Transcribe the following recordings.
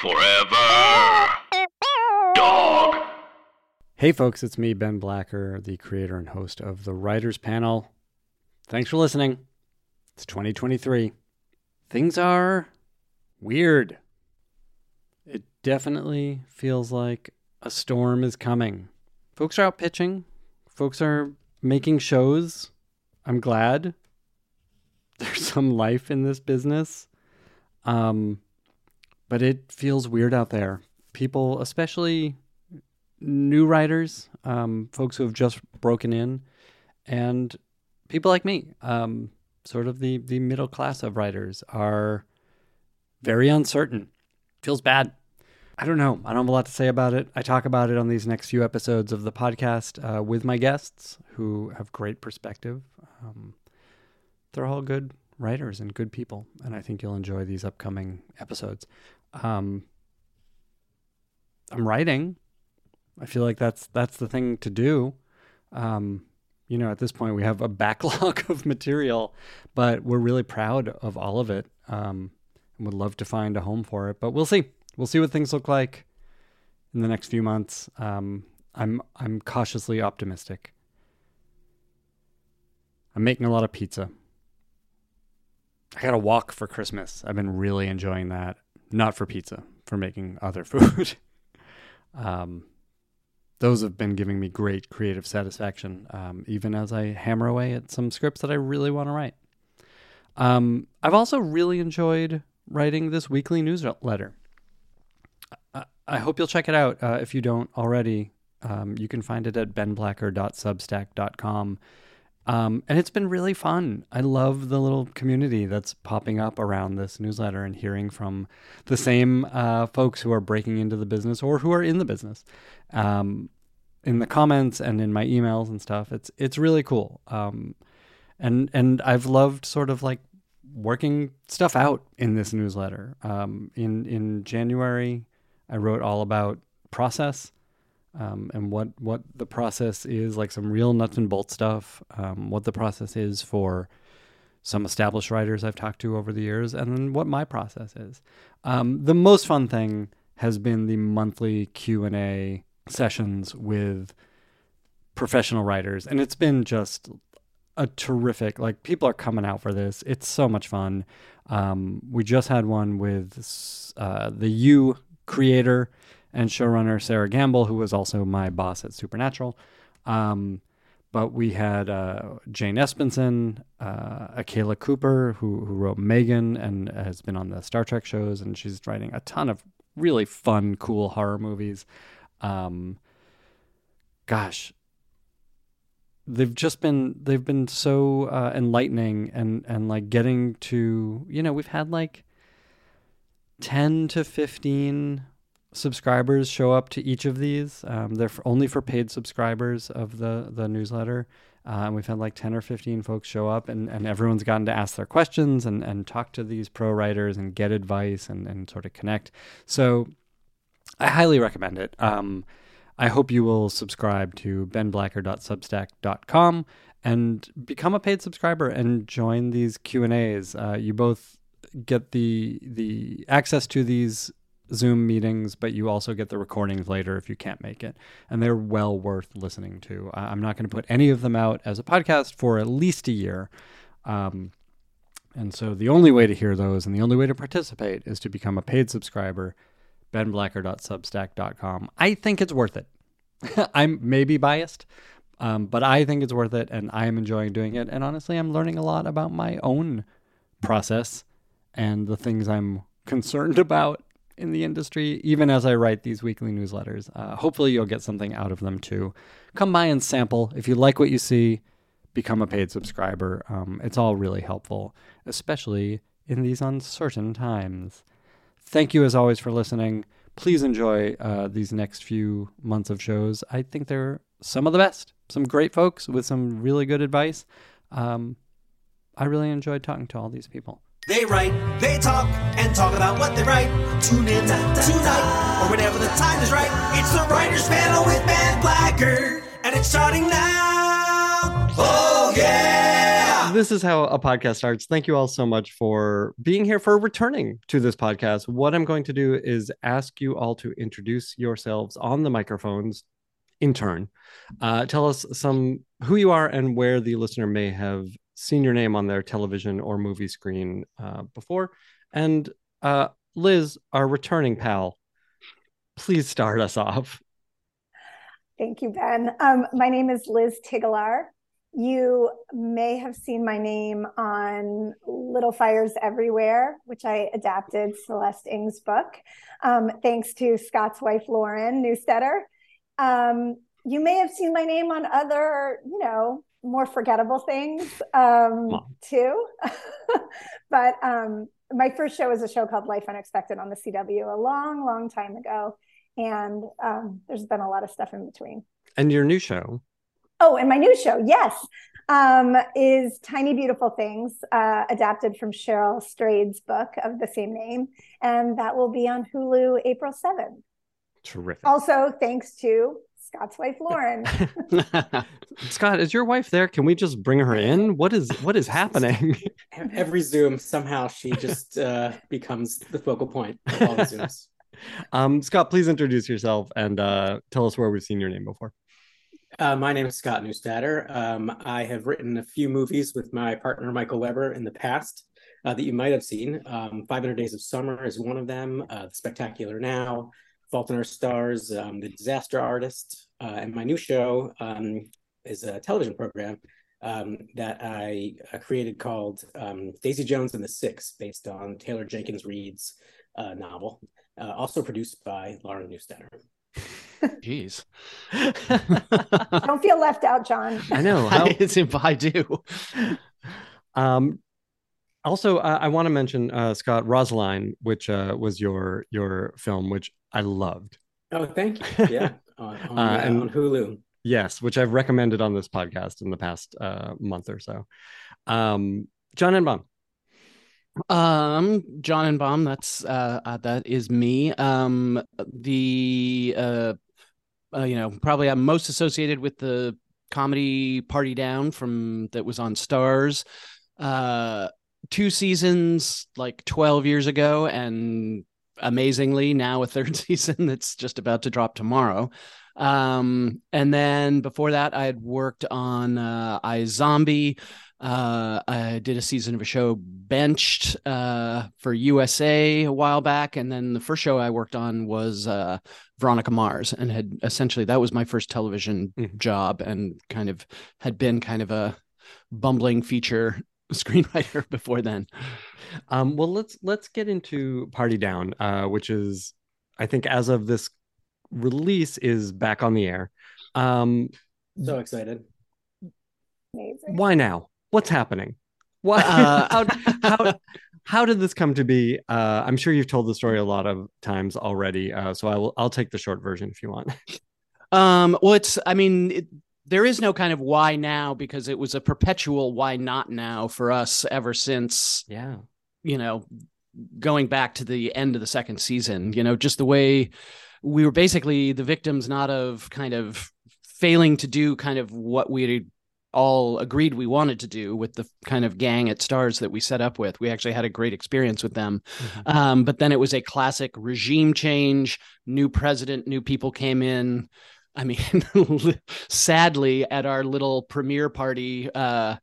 Forever. Dog. Hey, folks, it's me, Ben Blacker, the creator and host of the Writers Panel. Thanks for listening. It's 2023. Things are weird. It definitely feels like a storm is coming. Folks are out pitching, folks are making shows. I'm glad there's some life in this business. Um, but it feels weird out there. People, especially new writers, um, folks who have just broken in, and people like me, um, sort of the the middle class of writers, are very uncertain. Feels bad. I don't know. I don't have a lot to say about it. I talk about it on these next few episodes of the podcast uh, with my guests who have great perspective. Um, they're all good writers and good people, and I think you'll enjoy these upcoming episodes. Um, I'm writing. I feel like that's that's the thing to do. Um, you know, at this point, we have a backlog of material, but we're really proud of all of it. Um, and would love to find a home for it, but we'll see. We'll see what things look like in the next few months. Um, I'm I'm cautiously optimistic. I'm making a lot of pizza. I got a walk for Christmas. I've been really enjoying that. Not for pizza, for making other food. um, those have been giving me great creative satisfaction, um, even as I hammer away at some scripts that I really want to write. Um, I've also really enjoyed writing this weekly newsletter. I, hope you'll check it out. Uh, if you don't already, um, you can find it at benblacker.substack.com. Um, and it's been really fun. I love the little community that's popping up around this newsletter and hearing from the same uh, folks who are breaking into the business or who are in the business. Um, in the comments and in my emails and stuff, it's it's really cool. Um, and and I've loved sort of like working stuff out in this newsletter. Um, in in January, I wrote all about process um, and what what the process is, like some real nuts and bolts stuff. Um, what the process is for some established writers I've talked to over the years, and then what my process is. Um, the most fun thing has been the monthly Q and A sessions with professional writers, and it's been just a terrific. Like people are coming out for this. It's so much fun. Um, we just had one with uh, the You creator and showrunner Sera Gamble, who was also my boss at Supernatural. Um, but we had uh, Jane Espenson, uh, Akela Cooper, who, who wrote M3GAN and has been on the Star Trek shows, and she's writing a ton of really fun, cool horror movies. Um, gosh, they've just been they've been so uh, enlightening and and like getting to you know we've had like ten to fifteen subscribers show up to each of these. Um, they're for, only for paid subscribers of the the newsletter. Uh, and we've had like 10 or 15 folks show up and, and everyone's gotten to ask their questions and, and talk to these pro writers and get advice and, and sort of connect. So I highly recommend it. Um, I hope you will subscribe to benblacker.substack.com and become a paid subscriber and join these Q&As. Uh, you both get the the access to these Zoom meetings, but you also get the recordings later if you can't make it. And they're well worth listening to. I'm not going to put any of them out as a podcast for at least a year. Um, and so the only way to hear those and the only way to participate is to become a paid subscriber, benblacker.substack.com. I think it's worth it. I'm maybe biased, um, but I think it's worth it and I am enjoying doing it. And honestly, I'm learning a lot about my own process and the things I'm concerned about in the industry, even as I write these weekly newsletters. Uh, hopefully, you'll get something out of them too. Come by and sample. If you like what you see, become a paid subscriber. Um, it's all really helpful, especially in these uncertain times. Thank you, as always, for listening. Please enjoy uh, these next few months of shows. I think they're some of the best. Some great folks with some really good advice. Um, I really enjoyed talking to all these people. They write, they talk, and talk about what they write. Tune in tonight, or whenever the time is right. It's the Writers Panel with Ben Blacker, and it's starting now. Oh, yeah! this is how a podcast starts. Thank you all so much for being here, for returning to this podcast. What I'm going to do is ask you all to introduce yourselves on the microphones in turn. Uh, tell us some who you are and where the listener may have seen your name on their television or movie screen uh, before. And uh, Liz, our returning pal, please start us off. Thank you, Ben. Um, my name is Liz Tigelaar. You may have seen my name on Little Fires Everywhere, which I adapted Celeste Ng's book, um, thanks to Scott's wife, Lauren Neustadter. Um, you may have seen my name on other, you know, more forgettable things um, too. but um, my first show was a show called Life Unexpected on the CW a long, long time ago. And um, there's been a lot of stuff in between. And your new show? Oh, and my new show, yes, um, is Tiny Beautiful Things, uh, adapted from Cheryl Strayed's book of the same name. And that will be on Hulu April 7th. Terrific. Also, thanks to Scott's wife Lauren. Scott, is your wife there? Can we just bring her in? What is what is happening? Every Zoom somehow she just uh, becomes the focal point of all the Zooms. Um, Scott, please introduce yourself and uh, tell us where we've seen your name before. Uh, my name is Scott Neustadter. Um, I have written a few movies with my partner Michael Weber in the past uh, that you might have seen. Um, 500 Days of Summer is one of them. Uh, the Spectacular Now, Fault in Our Stars, um, The Disaster Artist, uh, and my new show um, is a television program um, that I uh, created called um, Daisy Jones and the Six, based on Taylor Jenkins Reid's uh, novel, uh, also produced by Lauren Neustadter. Jeez. Don't feel left out, John. I know. How, it's if I do. um, also, uh, I want to mention uh, Scott Rosaline, which uh, was your your film, which I loved. Oh, thank you. Yeah, on, on, Uh, and- on Hulu. Yes, which I've recommended on this podcast in the past uh, month or so. Um, John and Bomb. Um, John Enbom, that's uh, uh that is me. Um, the uh, uh, you know, probably I'm most associated with the comedy Party Down from that was on Starz. Uh, two seasons like 12 years ago, and amazingly now a third season that's just about to drop tomorrow. Um, and then before that, I had worked on uh, iZombie. Uh, I did a season of a show Benched uh, for USA a while back, and then the first show I worked on was uh, Veronica Mars, and had essentially that was my first television Mhm. job, and kind of had been kind of a bumbling feature screenwriter before then. Um, well, let's let's get into Party Down, uh, which is, I think, as of this release, is back on the air. Um, So excited. Amazing. why now? What's happening? Why? Uh, how, how how did this come to be? Uh, I'm sure you've told the story a lot of times already, uh, so I will. I'll take the short version if you want. Um, well, it's, I mean, it, there is no kind of why now because it was a perpetual why not now for us ever since, Yeah. you know, going back to the end of the second season, you know, just the way we were basically the victims, not of kind of failing to do kind of what we all agreed we wanted to do with the kind of gang at Starz that we set up with. We actually had a great experience with them. Um, but then it was a classic regime change, new president, new people came in. I mean, sadly, at our little premiere party uh,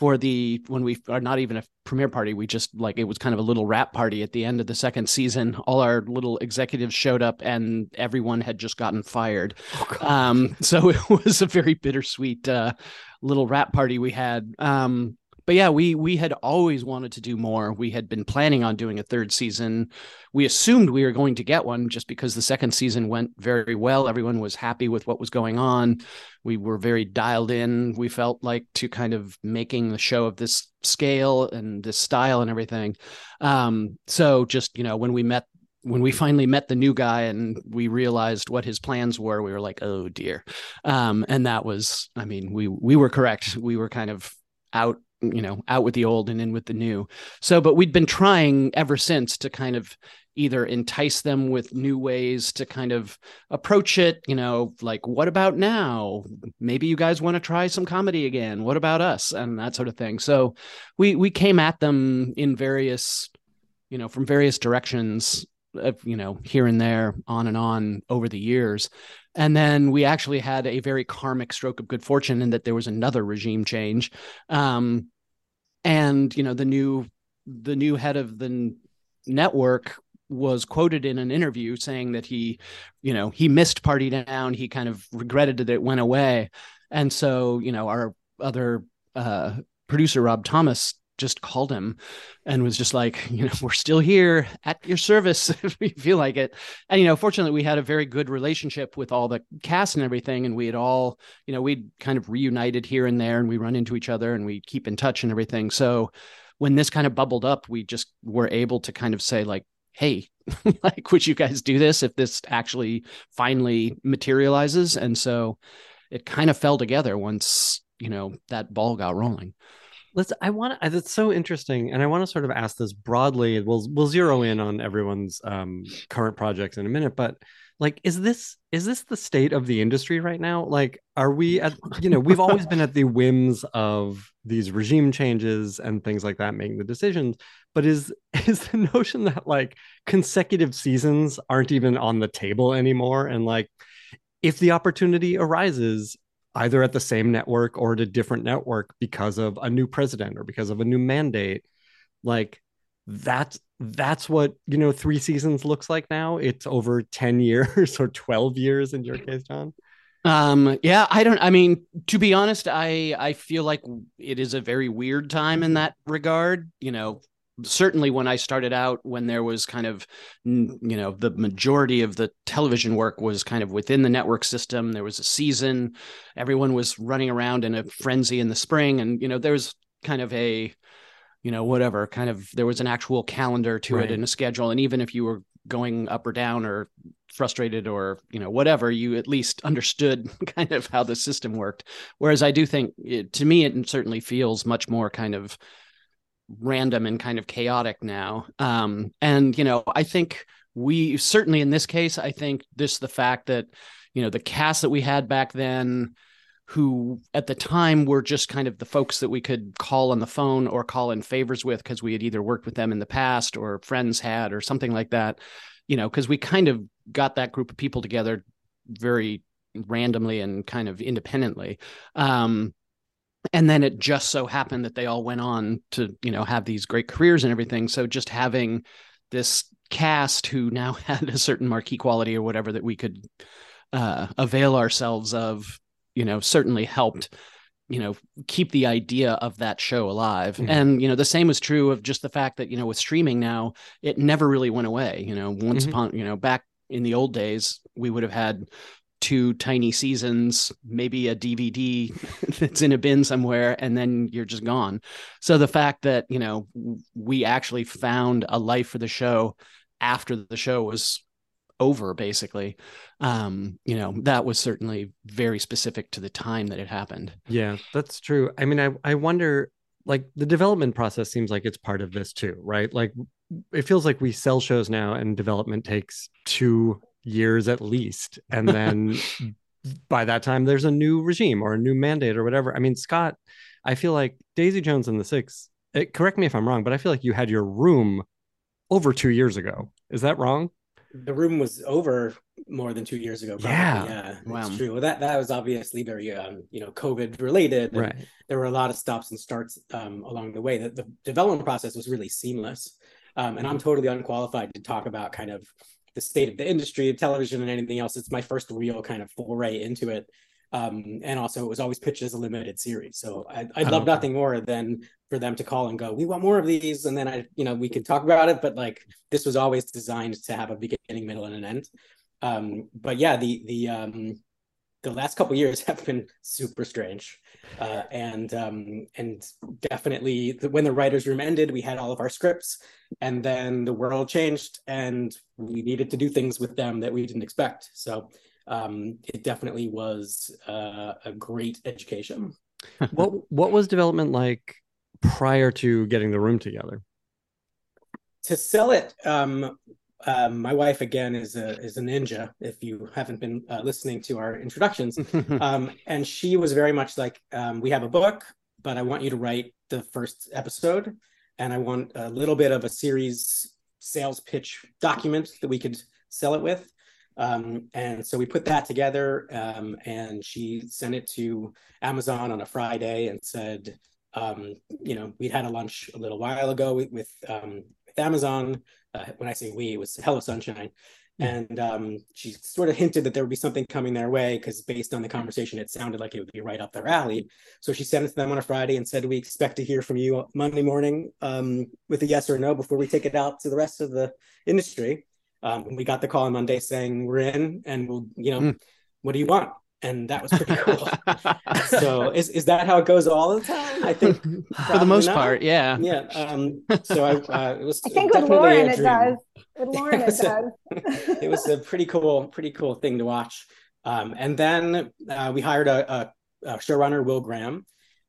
for the when we are not even a premiere party, we just like it was kind of a little wrap party at the end of the second season. All our little executives showed up, and everyone had just gotten fired. Um, so it was a very bittersweet uh, little wrap party we had. Um, but yeah, we we had always wanted to do more. We had been planning on doing a third season. We assumed we were going to get one just because the second season went very well. Everyone was happy with what was going on. We were very dialed in. We felt like to kind of making the show of this scale and this style and everything. Um, so just you know when we met when we finally met the new guy and we realized what his plans were, we were like, oh dear. Um, and that was, I mean, we we were correct. We were kind of out, you know, out with the old and in with the new. So, but we'd been trying ever since to kind of either entice them with new ways to kind of approach it you know like what about now? Maybe you guys want to try some comedy again. What about us? and that sort of thing. So we we came at them in various you know from various directions you know here and there on and on over the years. And then we actually had a very karmic stroke of good fortune in that there was another regime change. Um, and you know the new the new head of the network was quoted in an interview saying that he you know he missed party down. He kind of regretted that it went away. And so you know our other uh, producer rob thomas just called him and was just like, you know, we're still here at your service if we feel like it. And, you know, fortunately, we had a very good relationship with all the cast and everything. And we had all, you know, we'd kind of reunited here and there and we run into each other and we keep in touch and everything. So when this kind of bubbled up, we just were able to kind of say, like, hey, like, would you guys do this if this actually finally materializes? And so it kind of fell together once, you know, that ball got rolling let's i want to it's so interesting and i want to sort of ask this broadly we'll we'll zero in on everyone's um, current projects in a minute but like is this is this the state of the industry right now? Like are we at you know we've always been at the whims of these regime changes and things like that making the decisions but is is the notion that like consecutive seasons aren't even on the table anymore? And like if the opportunity arises either at the same network or at a different network because of a new president or because of a new mandate. Like that's that's what you know three seasons looks like now. It's over 10 years or 12 years in your case john. Um yeah i don't i mean to be honest i i feel like it is a very weird time in that regard you know certainly when I started out, when there was kind of, you know, the majority of the television work was kind of within the network system. There was a season, everyone was running around in a frenzy in the spring, and you know, there was kind of a, you know, whatever kind of there was an actual calendar to right. it and a schedule, and even if you were going up or down or frustrated or you know whatever you at least understood kind of how the system worked whereas i do think it, to me it certainly feels much more kind of random and kind of chaotic now. Um, and you know, I think we certainly in this case, I think this the fact that you know the cast that we had back then who at the time were just kind of the folks that we could call on the phone or call in favors with because we had either worked with them in the past or friends had or something like that you know because we kind of got that group of people together very randomly and kind of independently um, and then it just so happened that they all went on to you know have these great careers and everything so just having this cast who now had a certain marquee quality or whatever that we could uh, avail ourselves of you know certainly helped you know keep the idea of that show alive mm-hmm. and you know the same was true of just the fact that you know with streaming now it never really went away you know once mm-hmm. upon you know back in the old days we would have had two tiny seasons, maybe a DVD that's in a bin somewhere, and then you're just gone. So the fact that, you know, we actually found a life for the show after the show was over, basically, um, you know, that was certainly very specific to the time that it happened. Yeah, that's true. I mean, I, I wonder, like, the development process seems like it's part of this too, right? Like, it feels like we sell shows now and development takes two years at least. And then by that time, there's a new regime or a new mandate or whatever. I mean, Scott, I feel like Daisy Jones and the Six, it, correct me if I'm wrong, but I feel like you had your room over two years ago. Is that wrong? The room was over more than two years ago. Probably. Yeah, yeah, wow. it's true. Well, that that was obviously very, um, you know, COVID related. Right. There were a lot of stops and starts um, along the way. That the development process was really seamless, um, and I'm mm-hmm. totally unqualified to talk about kind of the state of the industry of television and anything else. It's my first real kind of foray into it. Um, and also it was always pitched as a limited series. So I, I'd love okay. nothing more than for them to call and go, we want more of these. And then I, you know, we could talk about it, but like this was always designed to have a beginning, middle, and an end. Um, but yeah, the, the, um, the last couple years have been super strange. Uh, and um, and definitely the, when the writers room ended we had all of our scripts and then the world changed and we needed to do things with them that we didn't expect. So um, it definitely was uh, a great education. What what was development like prior to getting the room together? To sell it um, um, my wife again is a is a ninja. If you haven't been uh, listening to our introductions, um, and she was very much like, um, "We have a book, but I want you to write the first episode, and I want a little bit of a series sales pitch document that we could sell it with." Um, and so we put that together, um, and she sent it to Amazon on a Friday and said, um, you know, we'd had a lunch a little while ago with with, um, with Amazon. Uh, when I say we, it was Hello Sunshine. And um, she sort of hinted that there would be something coming their way because, based on the conversation, it sounded like it would be right up their alley. So she sent it to them on a Friday and said, "We expect to hear from you Monday morning um, with a yes or no before we take it out to the rest of the industry." Um, we got the call on Monday saying we're in, and we'll, you know, mm. what do you want? And that was pretty cool. so is is that how it goes all the time? I think for the most not. part, yeah, yeah. Um, so I, uh, it was. I think with Lauren it does. With Lauren it, it does. A, it was a pretty cool, pretty cool thing to watch. Um, and then uh, we hired a, a, a, showrunner, Will Graham,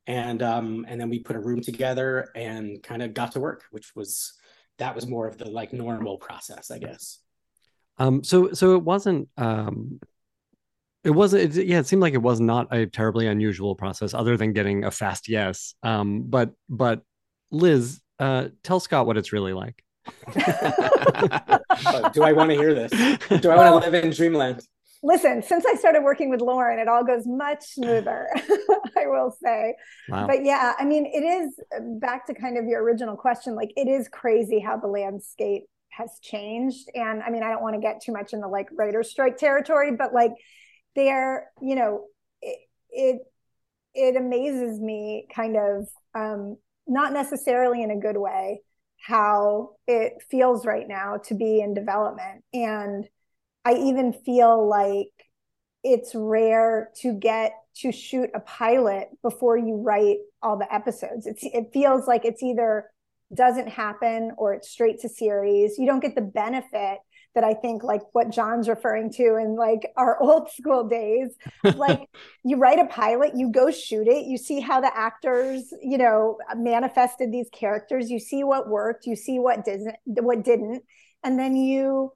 and um, and then we put a room together and kind of got to work, which was that was more of the like normal process, I guess. Um, so so it wasn't um it wasn't it, yeah it seemed like it was not a terribly unusual process other than getting a fast yes um but but liz uh tell scott what it's really like. Do i want to hear this? Do i want to live in dreamland? listen since i started working with lauren it all goes much smoother i will say. Wow. but yeah i mean it is back to kind of your original question like it is crazy how the landscape has changed and i mean i don't want to get too much in the like writer strike territory but like they're you know it it, it amazes me kind of um not necessarily in a good way how it feels right now to be in development and i even feel like it's rare to get to shoot a pilot before you write all the episodes it's it feels like it's either doesn't happen or it's straight to series. You don't get the benefit that I think like what John's referring to in like our old school days. Like you write a pilot, you go shoot it, you see how the actors, you know, manifested these characters, you see what worked, you see what didn't what didn't, and then you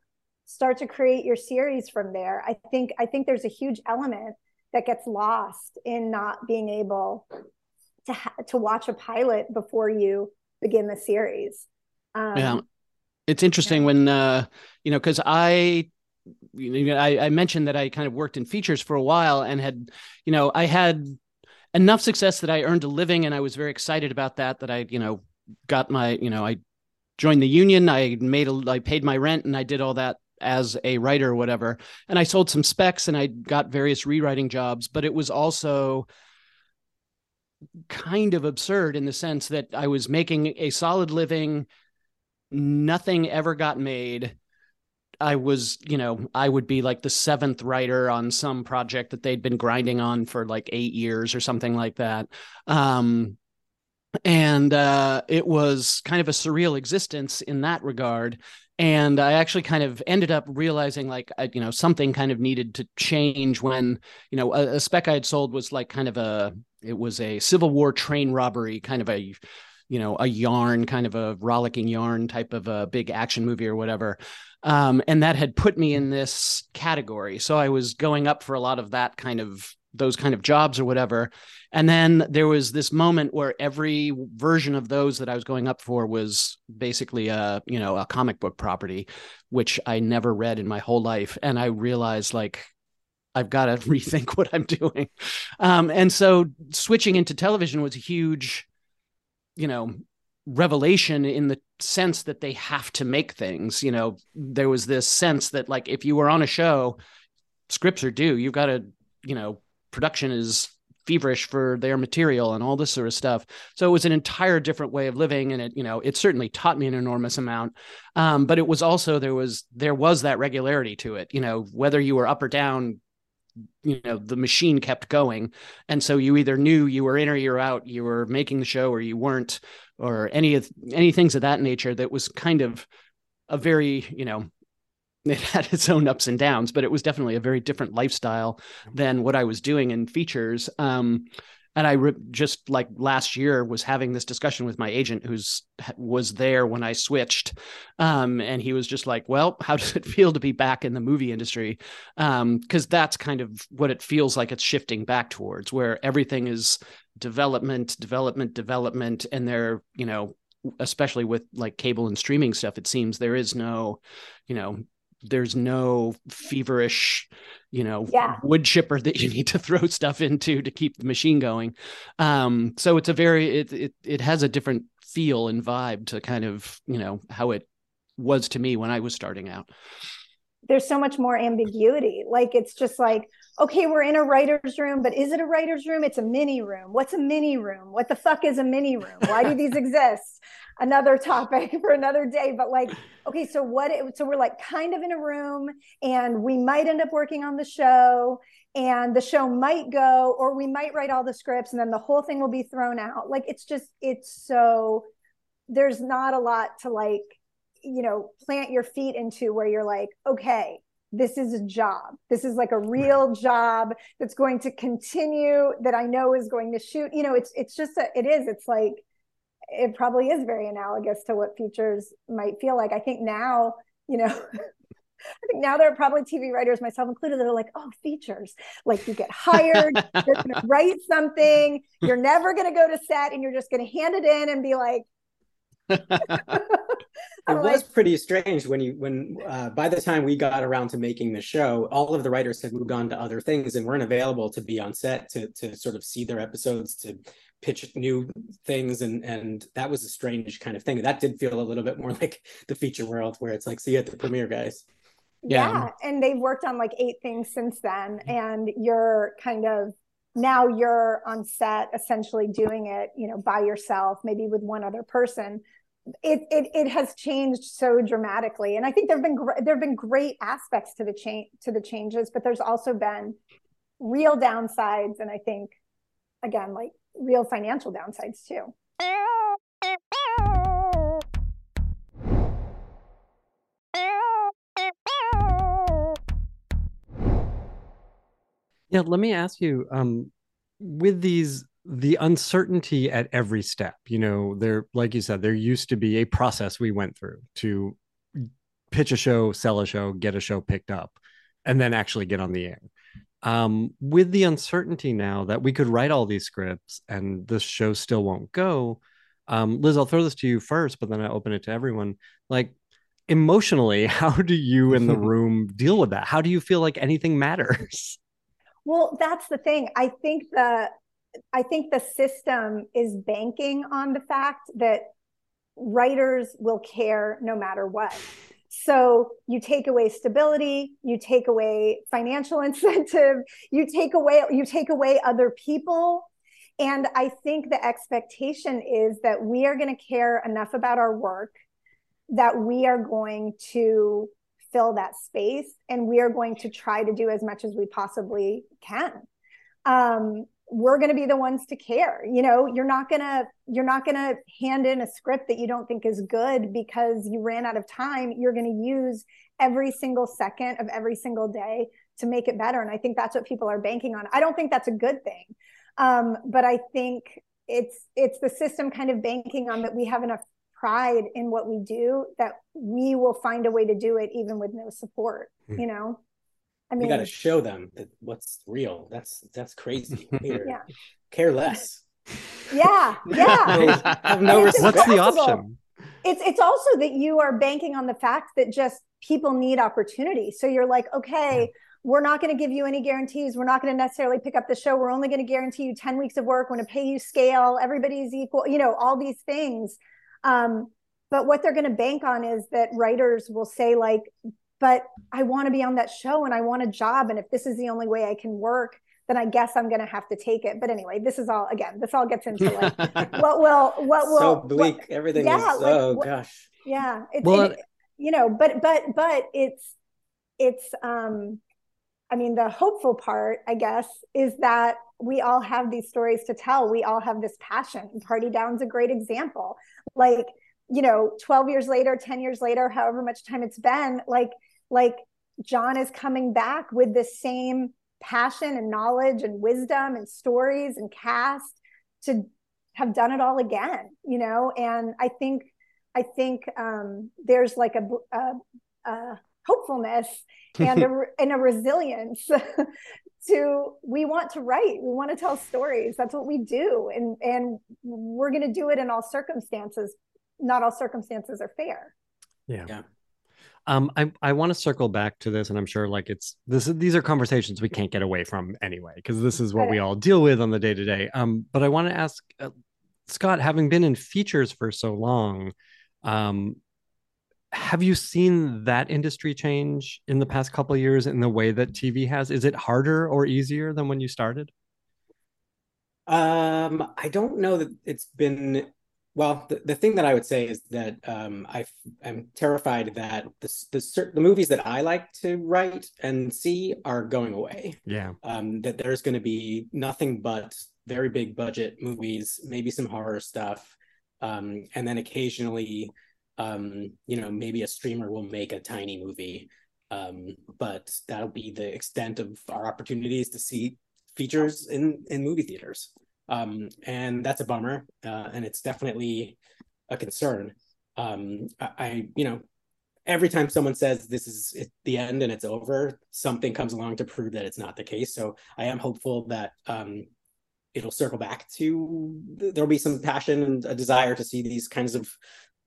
start to create your series from there. I think I think there's a huge element that gets lost in not being able to ha- to watch a pilot before you begin the series. Um, yeah, it's interesting yeah. when uh, you know because I you know, I, I, mentioned that I kind of worked in features for a while and had, you know, I had enough success that I earned a living and I was very excited about that, that I, you know, got my, you know, I joined the union, I made a, I paid my rent and I did all that as a writer or whatever. And I sold some specs and I got various rewriting jobs, but it was also, kind of absurd in the sense that I was making a solid living, nothing ever got made. I was, you know, I would be like the seventh writer on some project that they'd been grinding on for like eight years or something like that. Um, and uh, it was kind of a surreal existence in that regard and i actually kind of ended up realizing like I, you know something kind of needed to change when you know a, a, spec i had sold was like kind of a it was a civil war train robbery kind of a you know a yarn kind of a rollicking yarn type of a big action movie or whatever um, and that had put me in this category so i was going up for a lot of that kind of those kind of jobs or whatever. And then there was this moment where every version of those that I was going up for was basically a, you know, a comic book property, which I never read in my whole life. And I realized like, I've got to rethink what I'm doing. Um, and so switching into television was a huge, you know, revelation in the sense that they have to make things. You know, there was this sense that like if you were on a show, scripts are due. You've got to, you know, production is feverish for their material and all this sort of stuff. So it was an entire different way of living, and it you know it certainly taught me an enormous amount. Um, but it was also there was there was that regularity to it. You know whether you were up or down. You know the machine kept going, and so you either knew you were in or you're out. You were making the show or you weren't, or any of any things of that nature. That was kind of a very you know it had its own ups and downs, but it was definitely a very different lifestyle than what I was doing in features. Um, and I re- just like last year was having this discussion with my agent who's was there when I switched, um, and he was just like, "Well, how does it feel to be back in the movie industry?" Because um, that's kind of what it feels like it's shifting back towards, where everything is development, development, development, and they're you know, especially with like cable and streaming stuff, it seems there is no, you know, there's no feverish you know Yeah. wood chipper that you need to throw stuff into to keep the machine going um so it's a very it it, it has a different feel and vibe to kind of you know how it was to me when i was starting out there's so much more ambiguity. Like it's just like, okay, we're in a writer's room, but is it a writer's room? It's a mini room. What's a mini room? What the fuck is a mini room? Why do these exist? Another topic for another day. But like, okay, so what? It, so we're like kind of in a room, and we might end up working on the show, and the show might go, or we might write all the scripts, and then the whole thing will be thrown out. Like it's just, it's so. There's not a lot to like you know plant your feet into where you're like okay this is a job. This is like a real job that's going to continue that i know is going to shoot. You know it's it's just a, it is it's like it probably is very analogous to what features might feel like. I think now you know I think now there are probably TV writers, myself included, that are like, oh, features. Like you get hired, you're going to write something, you're never going to go to set, and you're just going to hand it in and be like, It was pretty strange when you when uh, by the time we got around to making the show, all of the writers had moved on to other things and weren't available to be on set to to sort of see their episodes to pitch new things and and that was a strange kind of thing. That did feel a little bit more like the feature world where it's like see you at the premiere, guys. Yeah. yeah and they've worked on like eight things since then and you're kind of now you're on set essentially doing it you know by yourself maybe with one other person it it, it has changed so dramatically. And i think there've been gr- there've been great aspects to the change to the changes but there's also been real downsides and i think again like real financial downsides too. Yeah, let me ask you, um, with these the uncertainty at every step, you know, there, like you said, there used to be a process we went through to pitch a show, sell a show, get a show picked up, and then actually get on the air. Um, with the uncertainty now that we could write all these scripts and the show still won't go, um, Liz, I'll throw this to you first, but then I open it to everyone. Like emotionally, how do you in the room deal with that? How do you feel like anything matters? Well, that's the thing. I think the I think the system is banking on the fact that writers will care no matter what. So you take away stability, you take away financial incentive, you take away you take away other people. And I think the expectation is that we are going to care enough about our work that we are going to fill that space and we are going to try to do as much as we possibly can um, we're going to be the ones to care. You know you're not going to you're not going to hand in a script that you don't think is good because you ran out of time. You're going to use every single second of every single day to make it better. And i think that's what people are banking on. I don't think that's a good thing. Um, but i think it's it's the system kind of banking on that we have enough pride in what we do that we will find a way to do it even with no support Hmm. you know i We got to show them that what's real. That's that's crazy. Yeah. care less. yeah yeah have no It's respect. What's the option? it's it's also that you are banking on the fact that just people need opportunity so you're like okay we're not going to give you any guarantees we're not going to necessarily pick up the show we're only going to guarantee you 10 weeks of work we're going to pay you scale everybody's equal you know all these things um, but what they're going to bank on is that writers will say like but i want to be on that show and i want a job and if this is the only way i can work then i guess i'm going to have to take it but anyway this is all again this all gets into like what will what will so what- bleak. Everything yeah, is. like, oh what- gosh. yeah it's Well, it- you know but but but it's it's um i mean the hopeful part i guess is that we all have these stories to tell we all have this passion party down's a great example like you know 12 years later 10 years later however much time it's been like like john is coming back with the same passion and knowledge and wisdom and stories and cast to have done it all again, you know? And I think, I think um, there's like a, a, a hopefulness and a, and a resilience to we want to write we want to tell stories that's what we do and and we're going to do it in all circumstances not all circumstances are fair yeah, Yeah. Um, I I want to circle back to this, and I'm sure like it's this. These are conversations we can't get away from anyway, because this is what we all deal with on the day to day. Um, but I want to ask uh, Scott, having been in features for so long, um, have you seen that industry change in the past couple of years in the way that TV has? Is it harder or easier than when you started? Um, I don't know that it's been well. The, the thing that I would say is that um, I am terrified that the the the movies that I like to write and see are going away. Yeah. Um, that there's going to be nothing but very big budget movies, maybe some horror stuff, um, and then occasionally, um, you know, maybe a streamer will make a tiny movie. Um, but that'll be the extent of our opportunities to see features in in movie theaters um, and that's a bummer uh, and it's definitely a concern. Um, I, I, you know every time someone says this is the end and it's over something comes along to prove that it's not the case. So i am hopeful that um, it'll circle back to there'll be some passion and a desire to see these kinds of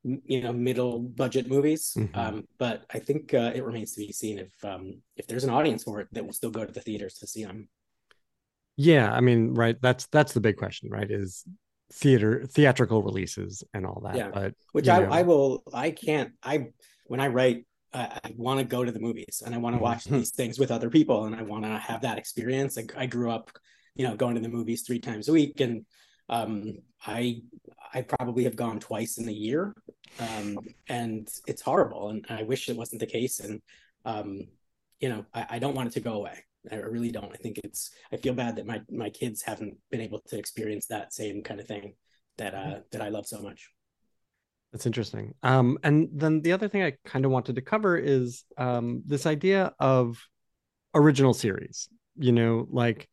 you know middle budget movies. Mhm. um, but i think uh, it remains to be seen if um, if there's an audience for it that will still go to the theaters to see them Yeah, I mean, right. That's that's the big question, right? Is theater theatrical releases and all that. Yeah. But which I, know, I will i can't i when i write i, I want to go to the movies and i want to watch Mhm. these things with other people and i want to have that experience I, I grew up you know going to the movies three times a week and um i i probably have gone twice in a year um and it's horrible and i wish it wasn't the case and um you know i, I don't want it to go away I really don't. I think it's. I feel bad that my my kids haven't been able to experience that same kind of thing that uh that I love so much. That's interesting. Um, and then the other thing I kind of wanted to cover is um, this idea of original series. You know, like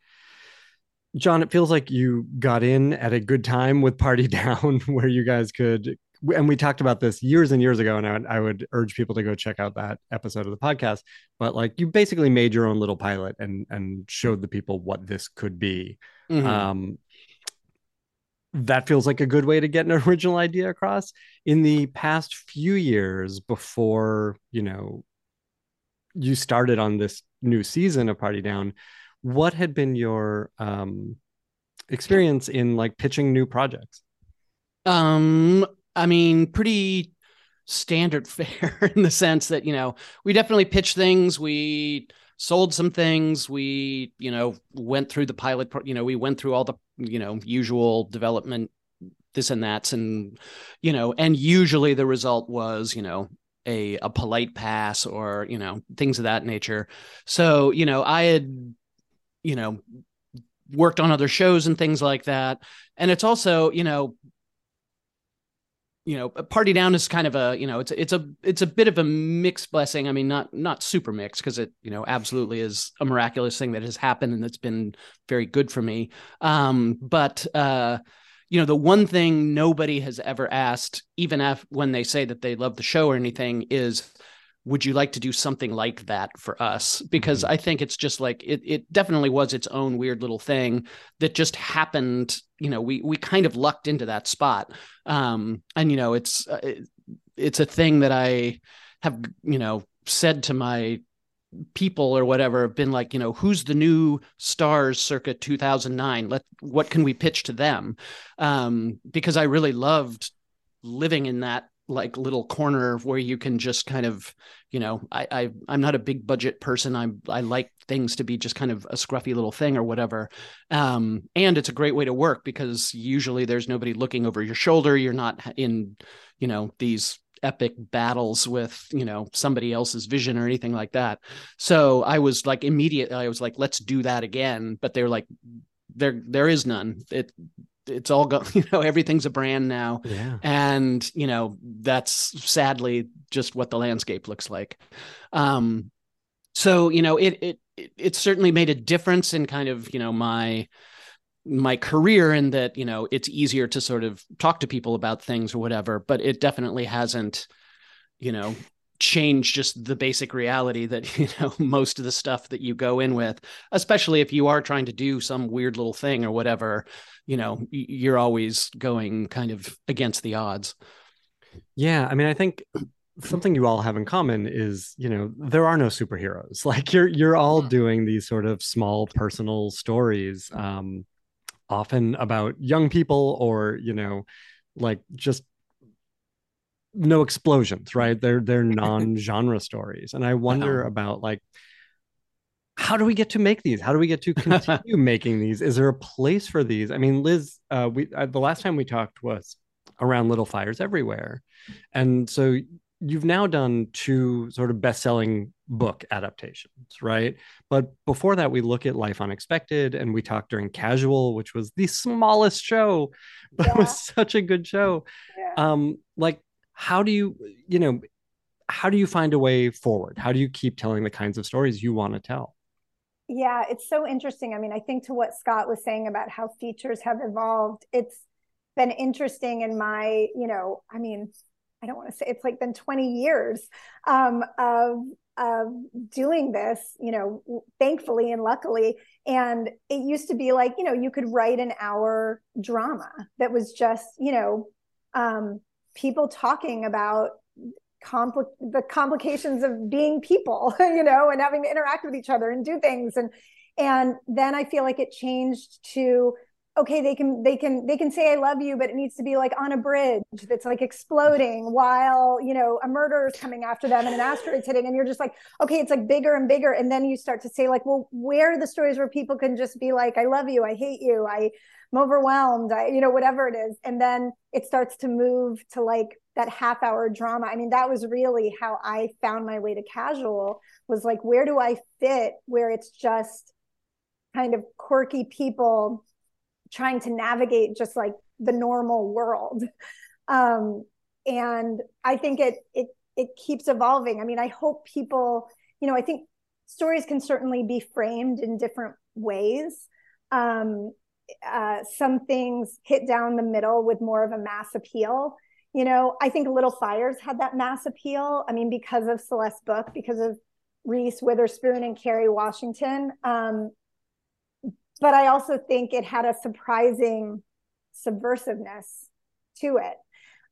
John, it feels like you got in at a good time with Party Down, where you guys could. And we talked about this years and years ago, and I would, I would urge people to go check out that episode of the podcast. But like, you basically made your own little pilot and and showed the people what this could be. Mhm. Um, that feels like a good way to get an original idea across. In the past few years, before you know, you started on this new season of Party Down, what had been your um, experience in like pitching new projects? Um, I mean, pretty standard fare in the sense that, you know, we definitely pitched things. We sold some things. We, you know, went through the pilot, you know, we went through all the, you know, usual development, this and that's. And, you know, and usually the result was, you know, a, a polite pass or, you know, things of that nature. So, you know, I had, you know, worked on other shows and things like that. And it's also, you know, you know, Party Down is kind of a, you know, it's it's a it's a bit of a mixed blessing. I mean, not not super mixed because it, you know, absolutely is a miraculous thing that has happened and that's been very good for me. Um, but uh, you know, the one thing nobody has ever asked, even if when they say that they love the show or anything, is would you like to do something like that for us? Because Mhm. i think it's just like it, it definitely was its own weird little thing that just happened you know we we kind of lucked into that spot. Um and you know it's uh, it, it's a thing that i have you know said to my people or whatever have been like you know who's the new Starz circa 2009 let what can we pitch to them? Um because i really loved living in that like little corner where you can just kind of you know I, I i'm not a big budget person. I'm i like things to be just kind of a scruffy little thing or whatever. Um and it's a great way to work because usually there's nobody looking over your shoulder. You're not in you know these epic battles with you know somebody else's vision or anything like that. So i was like immediately i was like let's do that again. But they're like there there is none. It it's all go you know everything's a brand now. Yeah. and you know that's sadly just what the landscape looks like. Um so you know it it it, it certainly made a difference in kind of you know my my career in that you know it's easier to sort of talk to people about things or whatever but it definitely hasn't you know changed just the basic reality that you know most of the stuff that you go in with especially if you are trying to do some weird little thing or whatever you know you're always going kind of against the odds. Yeah i mean i think something you all have in common is you know there are no superheroes. Like you're you're all doing these sort of small personal stories um often about young people or you know like just no explosions right? They're they're non-genre stories. And i wonder Uh-oh. about like how do we get to make these how do we get to continue making these is there a place for these i mean liz uh we uh, the last time we talked was around little fires everywhere and so you've now done two sort of best-selling book adaptations, right? But before that, we look at Life Unexpected, and we talked during Casual, which was the smallest show, but it was such a good show. Yeah. Um, like, how do you, you know, how do you find a way forward? How do you keep telling the kinds of stories you want to tell? Yeah, it's so interesting. I mean, I think to what Scott was saying about how features have evolved, it's been interesting in my, you know, I mean, I don't want to say it's like been 20 years um, of of doing this, you know, thankfully and luckily. And it used to be like, you know, you could write an hour drama that was just, you know, um, people talking about compli- the complications of being people, you know, and having to interact with each other and do things. And and then I feel like it changed to okay, they can they can they can say I love you, but it needs to be like on a bridge that's like exploding while you know a murder is coming after them and an asteroid's hitting, and you're just like, okay, it's like bigger and bigger, and then you start to say like, well, where are the stories where people can just be like, I love you, I hate you, I I'm overwhelmed, I, you know, whatever it is. And then it starts to move to like that half hour drama. I mean, that was really how I found my way to casual was like, where do I fit where it's just kind of quirky people trying to navigate just like the normal world. Um, and I think it, it, it keeps evolving. I mean, I hope people, you know, I think stories can certainly be framed in different ways. Um, uh, some things hit down the middle with more of a mass appeal. You know, I think Little Fires had that mass appeal. I mean, because of Celeste's book, because of Reese Witherspoon and Kerry Washington. Um, but I also think it had a surprising subversiveness to it.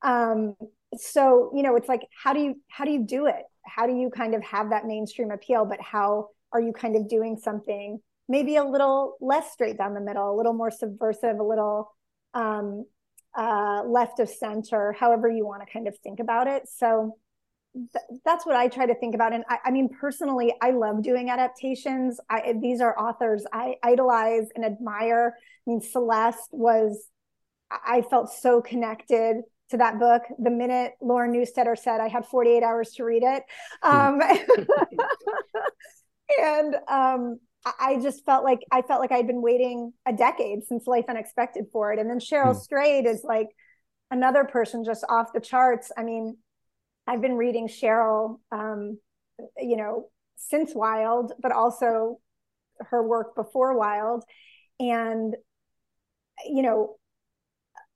Um, so you know, it's like how do you how do you do it? How do you kind of have that mainstream appeal? But how are you kind of doing something maybe a little less straight down the middle, a little more subversive, a little um, uh, left of center, however you want to kind of think about it. So th- that's what I try to think about. And I, I mean, personally, I love doing adaptations. I, these are authors I idolize and admire. I mean, Celeste was, I felt so connected to that book. The minute Lauren Neustadter said I had 48 hours to read it. Um, and um, I just felt like I felt like I'd been waiting a decade since Life Unexpected for it. And then Cheryl Hmm. Strayed is like another person just off the charts. I mean, I've been reading Cheryl, um, you know, since Wild, but also her work before Wild. And, you know,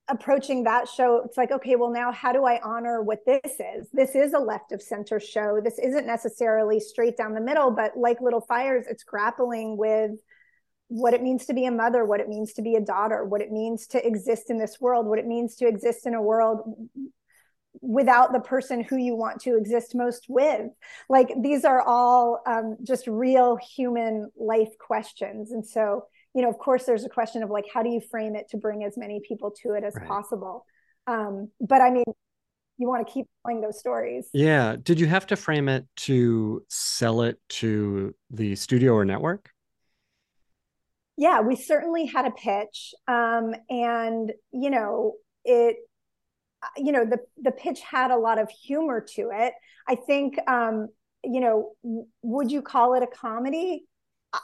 approaching that show, it's like, okay, well, now how do I honor what this is? This is a left of center show. This isn't necessarily straight down the middle, but like Little Fires, it's grappling with what it means to be a mother, what it means to be a daughter, what it means to exist in this world, what it means to exist in a world without the person who you want to exist most with. Like these are all um, just real human life questions. And so, you know, of course, there's a question of like, how do you frame it to bring as many people to it as Right. possible? Um, but I mean, you want to keep telling those stories. Yeah. Did you have to frame it to sell it to the studio or network? yeah we certainly had a pitch um, and you know it you know the the pitch had a lot of humor to it i think um, you know would you call it a comedy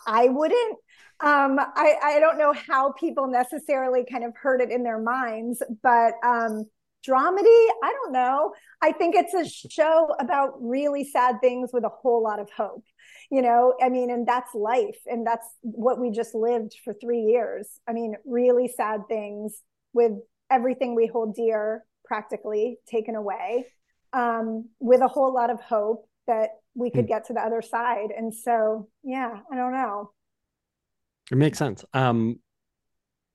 I- wouldn't um, I, I don't know how people necessarily kind of heard it in their minds but um, dramedy i don't know. I think it's a show about really sad things with a whole lot of hope you know? I mean and that's life and that's what we just lived for three years. I mean really sad things with everything we hold dear practically taken away um, with a whole lot of hope that we could mm. get to the other side. And so yeah i don't know. It makes sense. Um,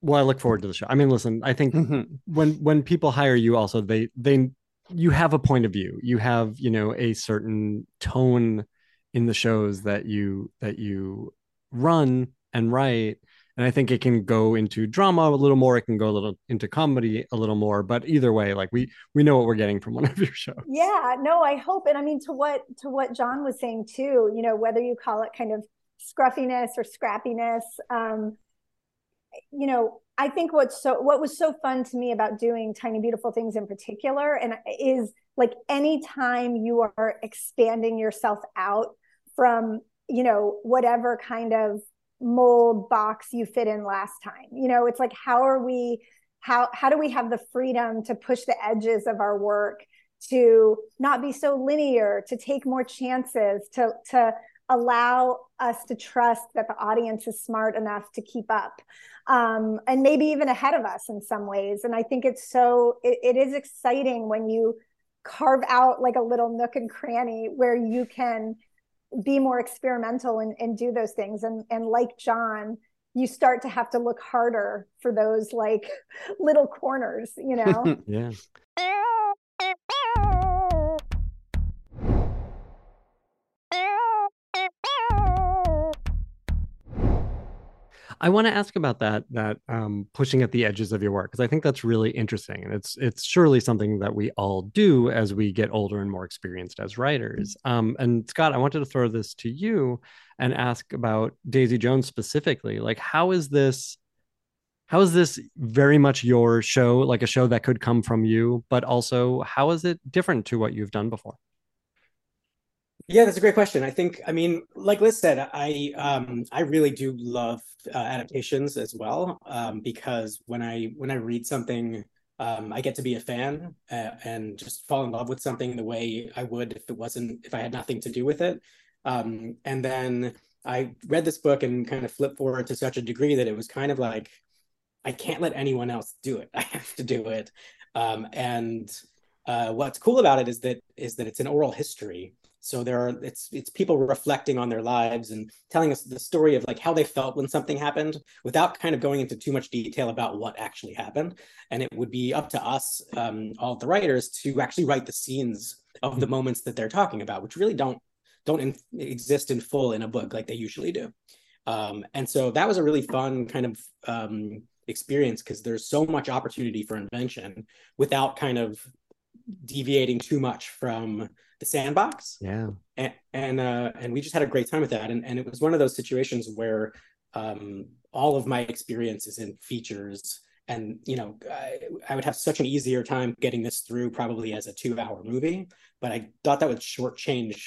well i look forward to the show. I mean listen i think mm-hmm. when when people hire you also they they you have a point of view. You have you know a certain tone in the shows that you that you run and write and i think it can go into drama a little more it can go a little into comedy a little more but either way like we we know what we're getting from one of your shows. Yeah no i hope and i mean to what to what john was saying too you know whether you call it kind of scruffiness or scrappiness um you know i think what's so what was so fun to me about doing tiny beautiful things in particular and is like anytime you are expanding yourself out from you know whatever kind of mold box you fit in last time. You know it's like how are we how how do we have the freedom to push the edges of our work to not be so linear to take more chances to to allow us to trust that the audience is smart enough to keep up um, and maybe even ahead of us in some ways. And i think it's so it, it is exciting when you carve out like a little nook and cranny where you can be more experimental and, and do those things. And and like john you start to have to look harder for those like little corners you know? Yeah I want to ask about that that um, pushing at the edges of your work because I think that's really interesting, and it's it's surely something that we all do as we get older and more experienced as writers. Um, and Scott, I wanted to throw this to you and ask about Daisy Jones specifically. Like, how is this? How is this very much your show, like a show that could come from you, but also how is it different to what you've done before? Yeah, that's a great question. I think, I mean, like Liz said, I um, I really do love uh, adaptations as well um, because when I when I read something, um, I get to be a fan uh, and just fall in love with something the way I would if it wasn't if I had nothing to do with it. Um, and then I read this book and kind of flipped forward to such a degree that it was kind of like I can't let anyone else do it. I have to do it. Um, and uh, what's cool about it is that is that it's an oral history so there are it's it's people reflecting on their lives and telling us the story of like how they felt when something happened without kind of going into too much detail about what actually happened. And it would be up to us um, all the writers to actually write the scenes of the moments that they're talking about which really don't don't in, exist in full in a book like they usually do. Um, and so that was a really fun kind of um, experience because there's so much opportunity for invention without kind of deviating too much from the sandbox. Yeah. And and uh, and we just had a great time with that. And and it was one of those situations where um, all of my experiences in features and you know I, I, would have such an easier time getting this through probably as a two hour movie but i thought that would shortchange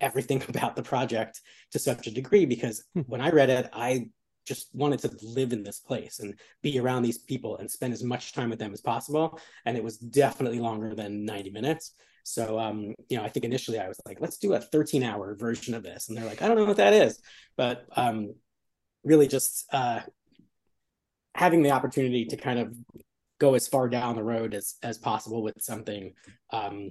everything about the project to such a degree because hmm. when i read it i just wanted to live in this place and be around these people and spend as much time with them as possible. And it was definitely longer than 90 minutes. So, um, you know, I think initially I was like, let's do a 13 hour version of this. And they're like, I don't know what that is. But um, really just uh, having the opportunity to kind of go as far down the road as, as possible with something um,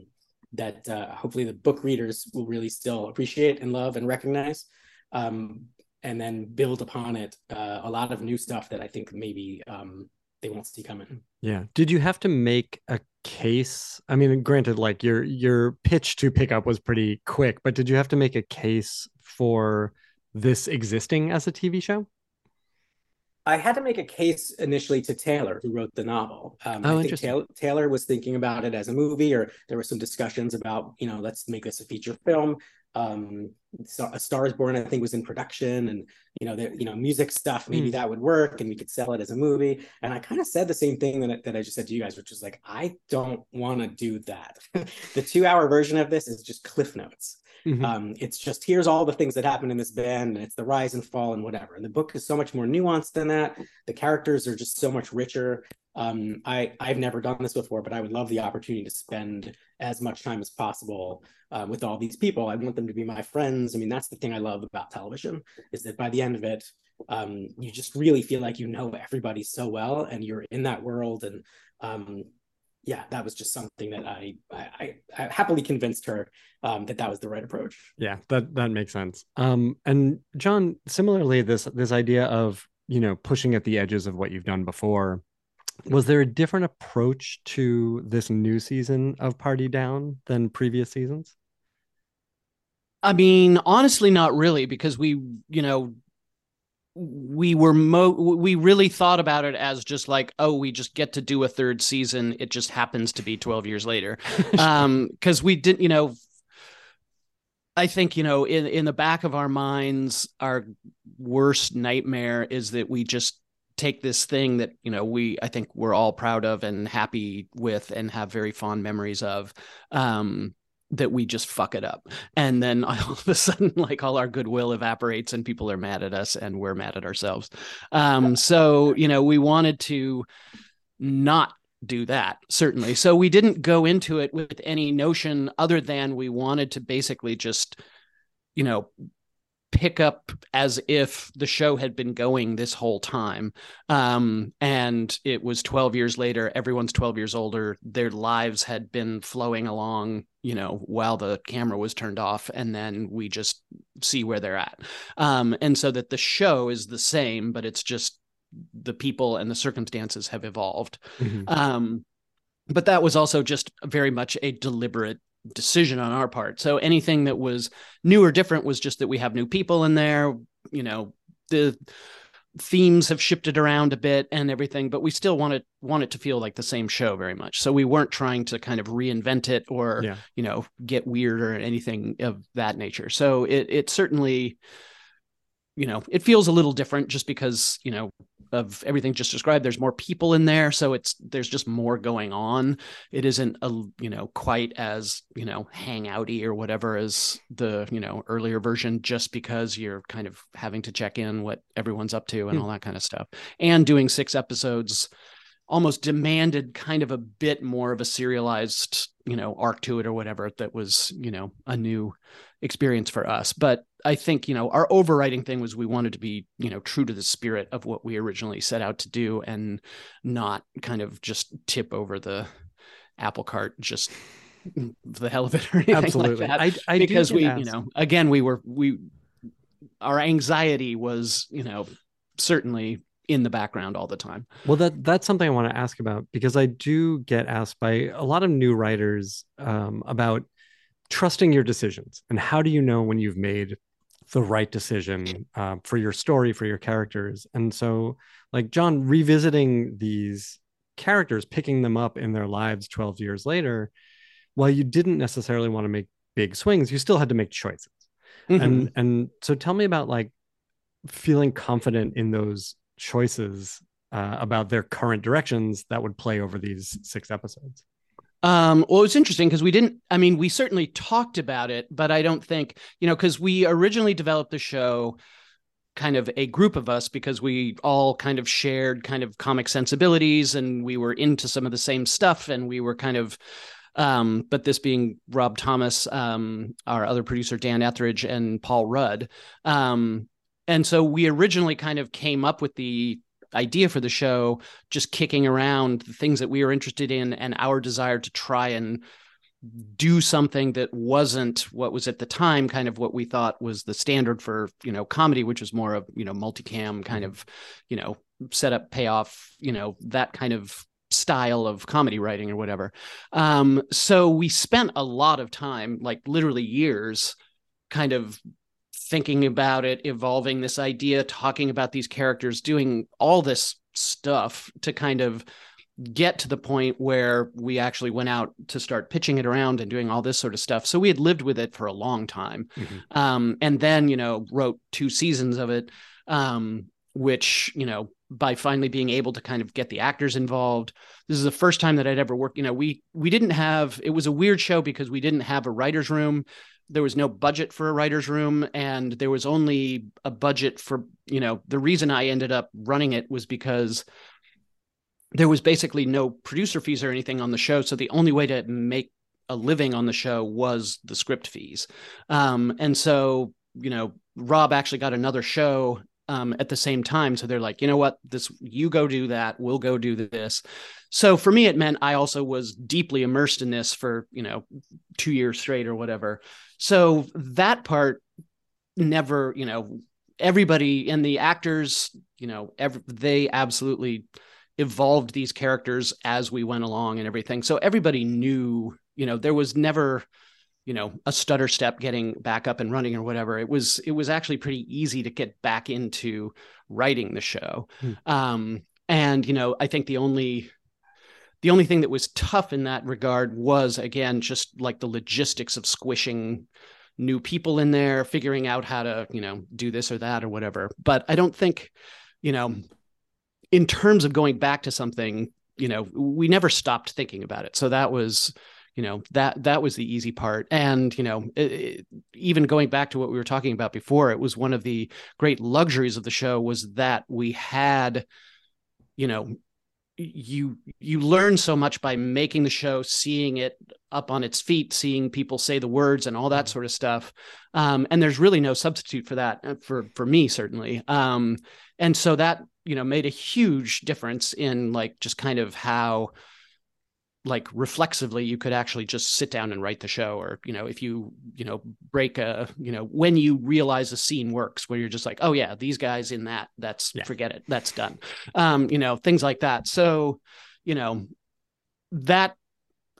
that uh, hopefully the book readers will really still appreciate and love and recognize. Um, and then build upon it uh, a lot of new stuff that I think maybe um, they won't see coming. Yeah. Did you have to make a case? I mean, granted, like your your pitch to pick up was pretty quick, but did you have to make a case for this existing as a TV show? I had to make a case initially to Taylor, who wrote the novel. Um, oh, I think Taylor, Taylor, was thinking about it as a movie, or there were some discussions about, you know, let's make this a feature film um a star is born i think was in production and you know the you know music stuff maybe mm. that would work and we could sell it as a movie and i kind of said the same thing that, that i just said to you guys which is like i don't want to do that the two hour version of this is just cliff notes mm-hmm. um, it's just here's all the things that happen in this band and it's the rise and fall and whatever and the book is so much more nuanced than that the characters are just so much richer um, I I've never done this before, but I would love the opportunity to spend as much time as possible uh, with all these people. I want them to be my friends friends. I mean, that's the thing I love about television is that by the end of it, um, you just really feel like you know everybody so well and you're in that world. And um, yeah, that was just something that I I, I happily convinced her um, that that was the right approach. Yeah, that that makes sense. Um, and John, similarly, this this idea of you know pushing at the edges of what you've done before was there a different approach to this new season of Party Down than previous seasons? I mean, honestly, not really, because we, you know, we were mo we really thought about it as just like oh we just get to do a third season. It just happens to be 12 years later. Um because we didn't you know i think you know in in the back of our minds our worst nightmare is that we just take this thing that you know we i think we're all proud of and happy with and have very fond memories of. Um that we just fuck it up. And then all of a sudden like all our goodwill evaporates and people are mad at us and we're mad at ourselves. Um so you know we wanted to not do that certainly. So we didn't go into it with any notion other than we wanted to basically just you know pick up as if the show had been going this whole time. Um, and it was 12 years later, everyone's 12 years older. Their lives had been flowing along, you know, while the camera was turned off. And then we just see where they're at. Um, and so that the show is the same, but it's just the people and the circumstances have evolved. Mm-hmm. Um, but that was also just very much a deliberate decision on our part. So anything that was new or different was just that we have new people in there. You know, the themes have shifted around a bit and everything, but we still want it want it to feel like the same show very much. So we weren't trying to kind of reinvent it or yeah. you know get weird or anything of that nature. So it it certainly you know it feels a little different just because you know of everything just described there's more people in there so it's there's just more going on. It isn't a you know quite as you know hangouty or whatever as the you know earlier version just because you're kind of having to check in what everyone's up to and hmm. all that kind of stuff. And doing six episodes almost demanded kind of a bit more of a serialized you know arc to it or whatever that was you know a new experience for us. But i think you know our overriding thing was we wanted to be you know true to the spirit of what we originally set out to do and not kind of just tip over the apple cart just the hell of it or anything Absolutely. like that. I, I because we, asked. you know, again, we were we our anxiety was, you know, certainly in the background all the time. Well, that that's something I want to ask about because I do get asked by a lot of new writers um, about trusting your decisions and how do you know when you've made the right decision uh, for your story for your characters and so like john revisiting these characters picking them up in their lives 12 years later while you didn't necessarily want to make big swings you still had to make choices mm-hmm. and and so tell me about like feeling confident in those choices uh, about their current directions that would play over these six episodes? Um, well, it's interesting because we didn't, I mean, we certainly talked about it, but I don't think, you know, because we originally developed the show kind of a group of us because we all kind of shared kind of comic sensibilities and we were into some of the same stuff and we were kind of um, but this being Rob Thomas, um, our other producer Dan Etheridge, and Paul Rudd, um, and so we originally kind of came up with the idea for the show just kicking around the things that we were interested in and our desire to try and do something that wasn't what was at the time kind of what we thought was the standard for you know comedy which was more of you know multicam kind mm-hmm. of you know setup payoff you know that kind of style of comedy writing or whatever um so we spent a lot of time like literally years kind of thinking about it, evolving this idea, talking about these characters, doing all this stuff to kind of get to the point where we actually went out to start pitching it around and doing all this sort of stuff. So we had lived with it for a long time. Mm-hmm. Um, and then, you know, wrote two seasons of it, um, which, you know, by finally being able to kind of get the actors involved. This is the first time that I'd ever worked. You know, we we didn't have it was a weird show because we didn't have a writer's room there was no budget for a writer's room and there was only a budget for you know the reason i ended up running it was because there was basically no producer fees or anything on the show so the only way to make a living on the show was the script fees. Um, and so, you know, Rob actually got another show um, at the same time. So they're like, you know what, this you go do that, we'll go do this. So for me, it meant I also was deeply immersed in this for you know two years straight or whatever. So that part never, you know, everybody and the actors, you know, every, they absolutely evolved these characters as we went along and everything. So everybody knew, you know, there was never you know a stutter step getting back up and running or whatever it was it was actually pretty easy to get back into writing the show. Hmm. um and you know i think the only the only thing that was tough in that regard was again just like the logistics of squishing new people in there figuring out how to you know do this or that or whatever. But i don't think you know in terms of going back to something you know we never stopped thinking about it. So that was you know that that was the easy part. And you know it, it, even going back to what we were talking about before it was one of the great luxuries of the show was that we had you know you you learn so much by making the show seeing it up on its feet seeing people say the words and all that mm-hmm. sort of stuff. Um, and there's really no substitute for that uh, for for me certainly. Um, and so that you know made a huge difference in like just kind of how like reflexively you could actually just sit down and write the show or you know if you you know break a you know when you realize a scene works where you're just like oh yeah these guys in that that's yeah. forget it that's done um you know things like that so you know that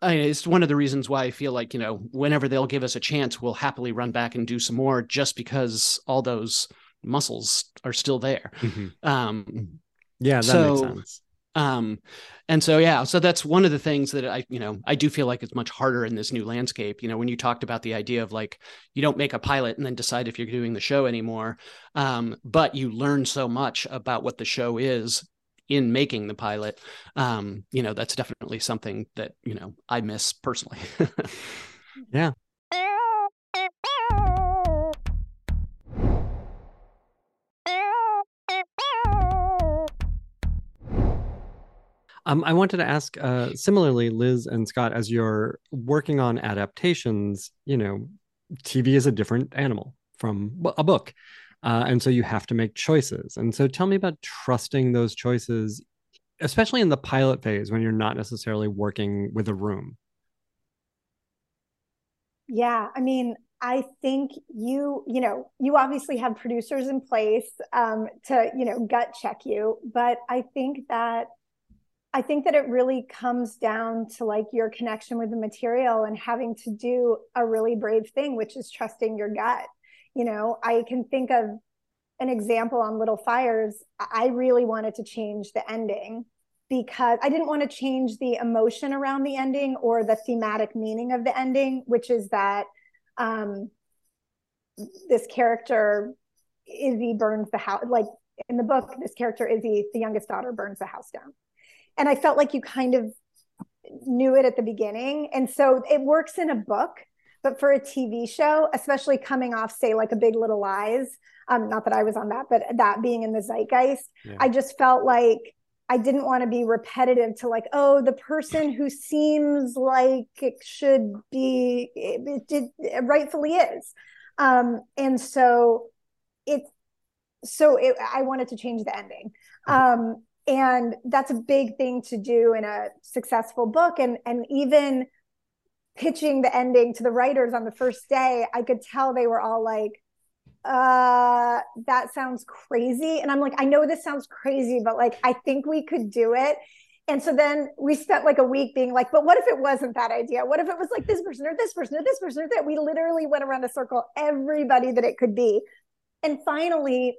I mean, it's one of the reasons why I feel like you know whenever they'll give us a chance we'll happily run back and do some more just because all those muscles are still there mm-hmm. um yeah that so, makes sense um, and so yeah, so that's one of the things that I, you know, I do feel like it's much harder in this new landscape. You know, when you talked about the idea of like you don't make a pilot and then decide if you're doing the show anymore, um, but you learn so much about what the show is in making the pilot. Um, you know, that's definitely something that you know I miss personally. yeah, Um, I wanted to ask uh, similarly, Liz and Scott, as you're working on adaptations, you know, TV is a different animal from a book. Uh, and so you have to make choices. And so tell me about trusting those choices, especially in the pilot phase when you're not necessarily working with a room. Yeah. I mean, I think you, you know, you obviously have producers in place um, to, you know, gut check you. But I think that I think that it really comes down to like your connection with the material and having to do a really brave thing, which is trusting your gut. You know, I can think of an example on Little Fires. I really wanted to change the ending because I didn't want to change the emotion around the ending or the thematic meaning of the ending, which is that um, this character, Izzy, burns the house. Like in the book, this character, Izzy, the youngest daughter, burns the house down and I felt like you kind of knew it at the beginning. And so it works in a book, but for a TV show, especially coming off, say, like a Big Little Lies, um, not that I was on that, but that being in the zeitgeist, yeah. I just felt like I didn't want to be repetitive to like, oh, the person who seems like it should be, it, it, it rightfully is. Um, and so it's, so it, I wanted to change the ending. Mm-hmm. Um, and that's a big thing to do in a successful book. And and even pitching the ending to the writers on the first day i could tell they were all like uh that sounds crazy. And i'm like i know this sounds crazy but like i think we could do it. And so then we spent like a week being like but what if it wasn't that idea? What if it was like this person or this person or this person or that? We literally went around a circle everybody that it could be. And finally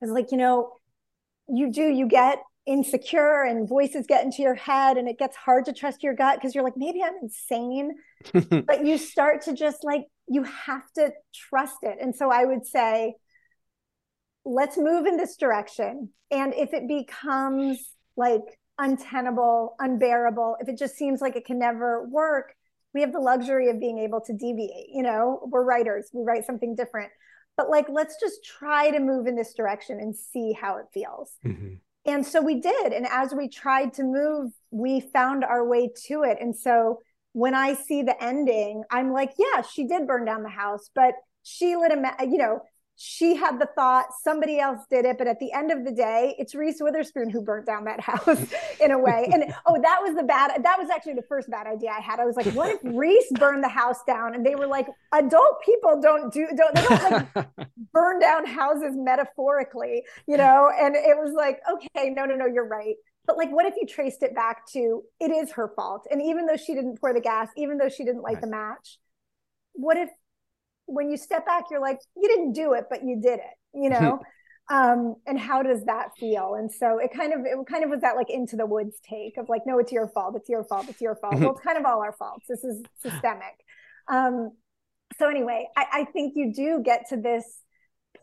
I was like you know you do you get insecure and voices get into your head and it gets hard to trust your gut because you're like maybe i'm insane. But you start to just like you have to trust it. And so i would say let's move in this direction. And if it becomes like untenable unbearable if it just seems like it can never work we have the luxury of being able to deviate you know? We're writers. We write something different but like let's just try to move in this direction and see how it feels. Mm-hmm. and so we did. And as we tried to move we found our way to it. And so when I see the ending, I'm like, yeah, she did burn down the house, but she lit a, ma- you know, she had the thought somebody else did it but at the end of the day it's reese witherspoon who burnt down that house in a way. And oh that was the bad that was actually the first bad idea i had. I was like what if reese burned the house down? And they were like adult people don't do don't they don't like burn down houses metaphorically you know? And it was like okay no no no you're right. But like what if you traced it back to it is her fault. And even though she didn't pour the gas even though she didn't light right. the match what if when you step back, you're like, you didn't do it, but you did it, you know? um, and how does that feel? And so it kind of, it kind of was that like into the woods take of like, no, it's your fault. It's your fault. It's your fault. well, it's kind of all our faults. This is systemic. Um, so anyway, I, I think you do get to this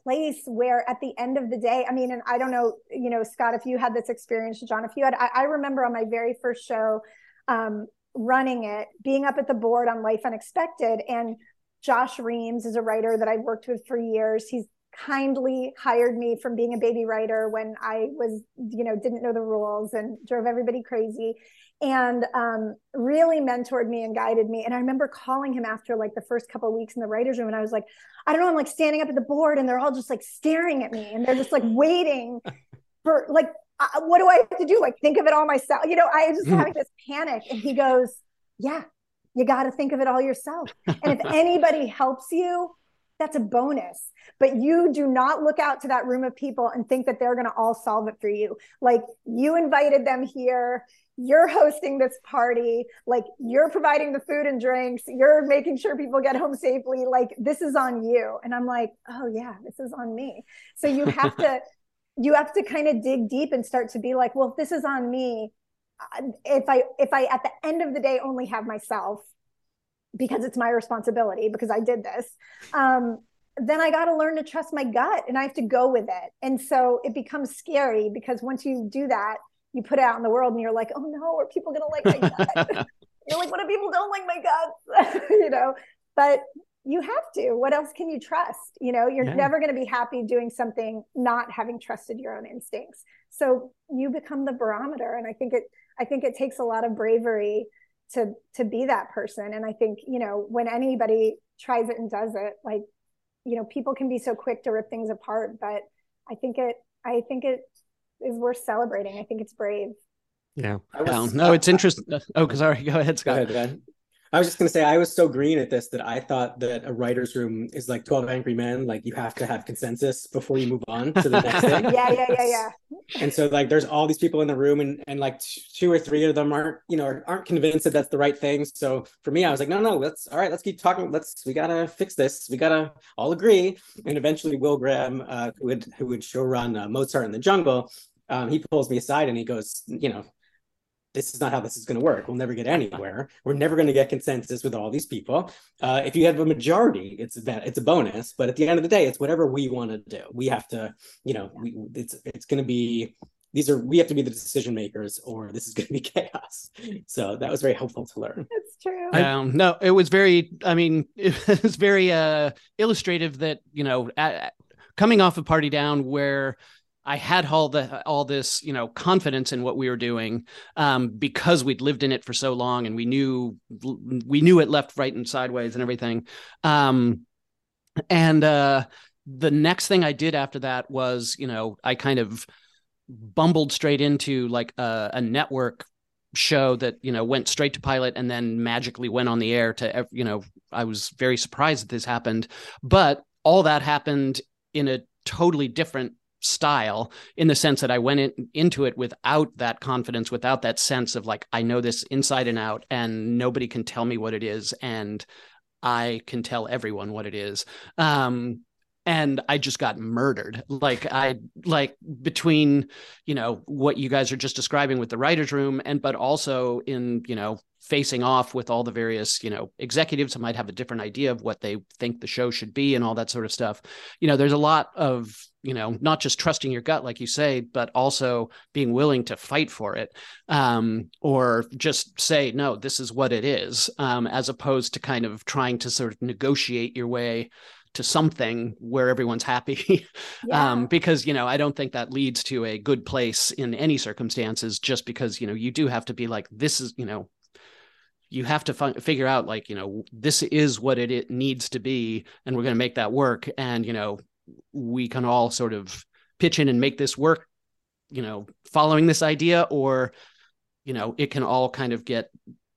place where at the end of the day, I mean, and I don't know, you know, Scott, if you had this experience, John, if you had, I, I remember on my very first show, um, running it, being up at the board on Life Unexpected, and Josh Reims is a writer that I've worked with for years. He's kindly hired me from being a baby writer when I was, you know, didn't know the rules and drove everybody crazy and um, really mentored me and guided me. And I remember calling him after like the first couple of weeks in the writer's room. And I was like, I don't know, I'm like standing up at the board and they're all just like staring at me and they're just like waiting for like, uh, what do I have to do? Like think of it all myself. You know, I was just having this panic. And he goes, yeah, you got to think of it all yourself. And if anybody helps you, that's a bonus. But you do not look out to that room of people and think that they're going to all solve it for you. Like you invited them here, you're hosting this party, like you're providing the food and drinks, you're making sure people get home safely. Like this is on you. And I'm like, oh, yeah, this is on me. So you have to. you have to kind of dig deep and start to be like well if this is on me if I if I at the end of the day only have myself because it's my responsibility because I did this, um, then I got to learn to trust my gut and I have to go with it. And so it becomes scary because once you do that, you put it out in the world and you're like, oh no, are people gonna like my gut? you're like, what if people don't like my gut? you know, but you have to. What else can you trust? You know, you're yeah. never going to be happy doing something not having trusted your own instincts. So you become the barometer. And I think it I think it takes a lot of bravery to to be that person. And I think, you know, when anybody tries it and does it, like, you know, people can be so quick to rip things apart, but I think it I think it is worth celebrating. I think it's brave. Yeah. Was, no, it's interesting. Oh, sorry. Go ahead, Scott. Go ahead, I was just gonna say I was so green at this that I thought that a writer's room is like Twelve Angry Men, like you have to have consensus before you move on to the next thing. yeah, yeah, yeah, yeah. And so like there's all these people in the room, and and like two or three of them aren't you know aren't convinced that that's the right thing. So for me, I was like, no, no, let's all right, let's keep talking. Let's we gotta fix this. We gotta all agree. And eventually, Will Graham, uh, who would who would show run uh, Mozart in the Jungle, um, he pulls me aside and he goes, you know, this is not how this is going to work. We'll never get anywhere. We're never going to get consensus with all these people. Uh, if you have a majority, it's that it's a bonus. But at the end of the day, it's whatever we want to do. We have to, you know, we, it's it's going to be these are we have to be the decision makers, or this is going to be chaos. So that was very helpful to learn. It's true. Um, no, it was very. I mean, it was very uh, illustrative that you know, at, coming off of Party Down, where I had all the all this, you know, confidence in what we were doing um, because we'd lived in it for so long and we knew we knew it left, right, and sideways and everything. Um, and uh, the next thing I did after that was, you know, I kind of bumbled straight into like a, a network show that you know went straight to pilot and then magically went on the air to you know I was very surprised that this happened, but all that happened in a totally different style in the sense that I went in, into it without that confidence, without that sense of like, I know this inside and out, and nobody can tell me what it is. And I can tell everyone what it is. Um, and I just got murdered. Like I like between, you know, what you guys are just describing with the writers' room, and but also in, you know, facing off with all the various, you know, executives who might have a different idea of what they think the show should be and all that sort of stuff. You know, there's a lot of, you know, not just trusting your gut, like you say, but also being willing to fight for it, um, or just say, no, this is what it is, um, as opposed to kind of trying to sort of negotiate your way to something where everyone's happy yeah. um, because you know i don't think that leads to a good place in any circumstances just because you know you do have to be like this is you know you have to fi- figure out like you know this is what it, it needs to be and we're going to make that work and you know we can all sort of pitch in and make this work you know following this idea or you know it can all kind of get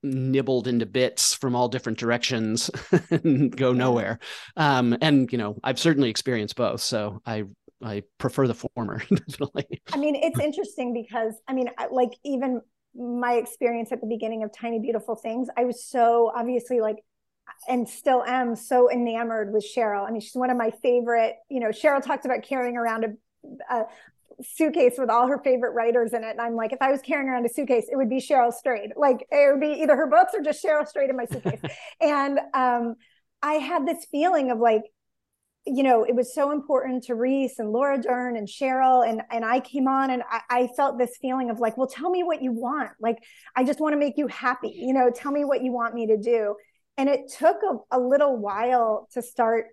nibbled into bits from all different directions and go nowhere um and you know i've certainly experienced both so i i prefer the former definitely I mean, it's interesting because I mean, like even my experience at the beginning of Tiny Beautiful Things, I was so obviously like, and still am so enamored with Cheryl. I mean, she's one of my favorite. You know, Cheryl talked about carrying around a, a suitcase with all her favorite writers in it, and I'm like, if I was carrying around a suitcase, it would be Cheryl Strayed. Like it would be either her books or just Cheryl Strayed in my suitcase. and um, I had this feeling of like you know, it was so important to Reese and Laura Dern and Cheryl. And, and I came on and I, I felt this feeling of like, well, tell me what you want. Like, I just want to make you happy. You know, tell me what you want me to do. And it took a, a little while to start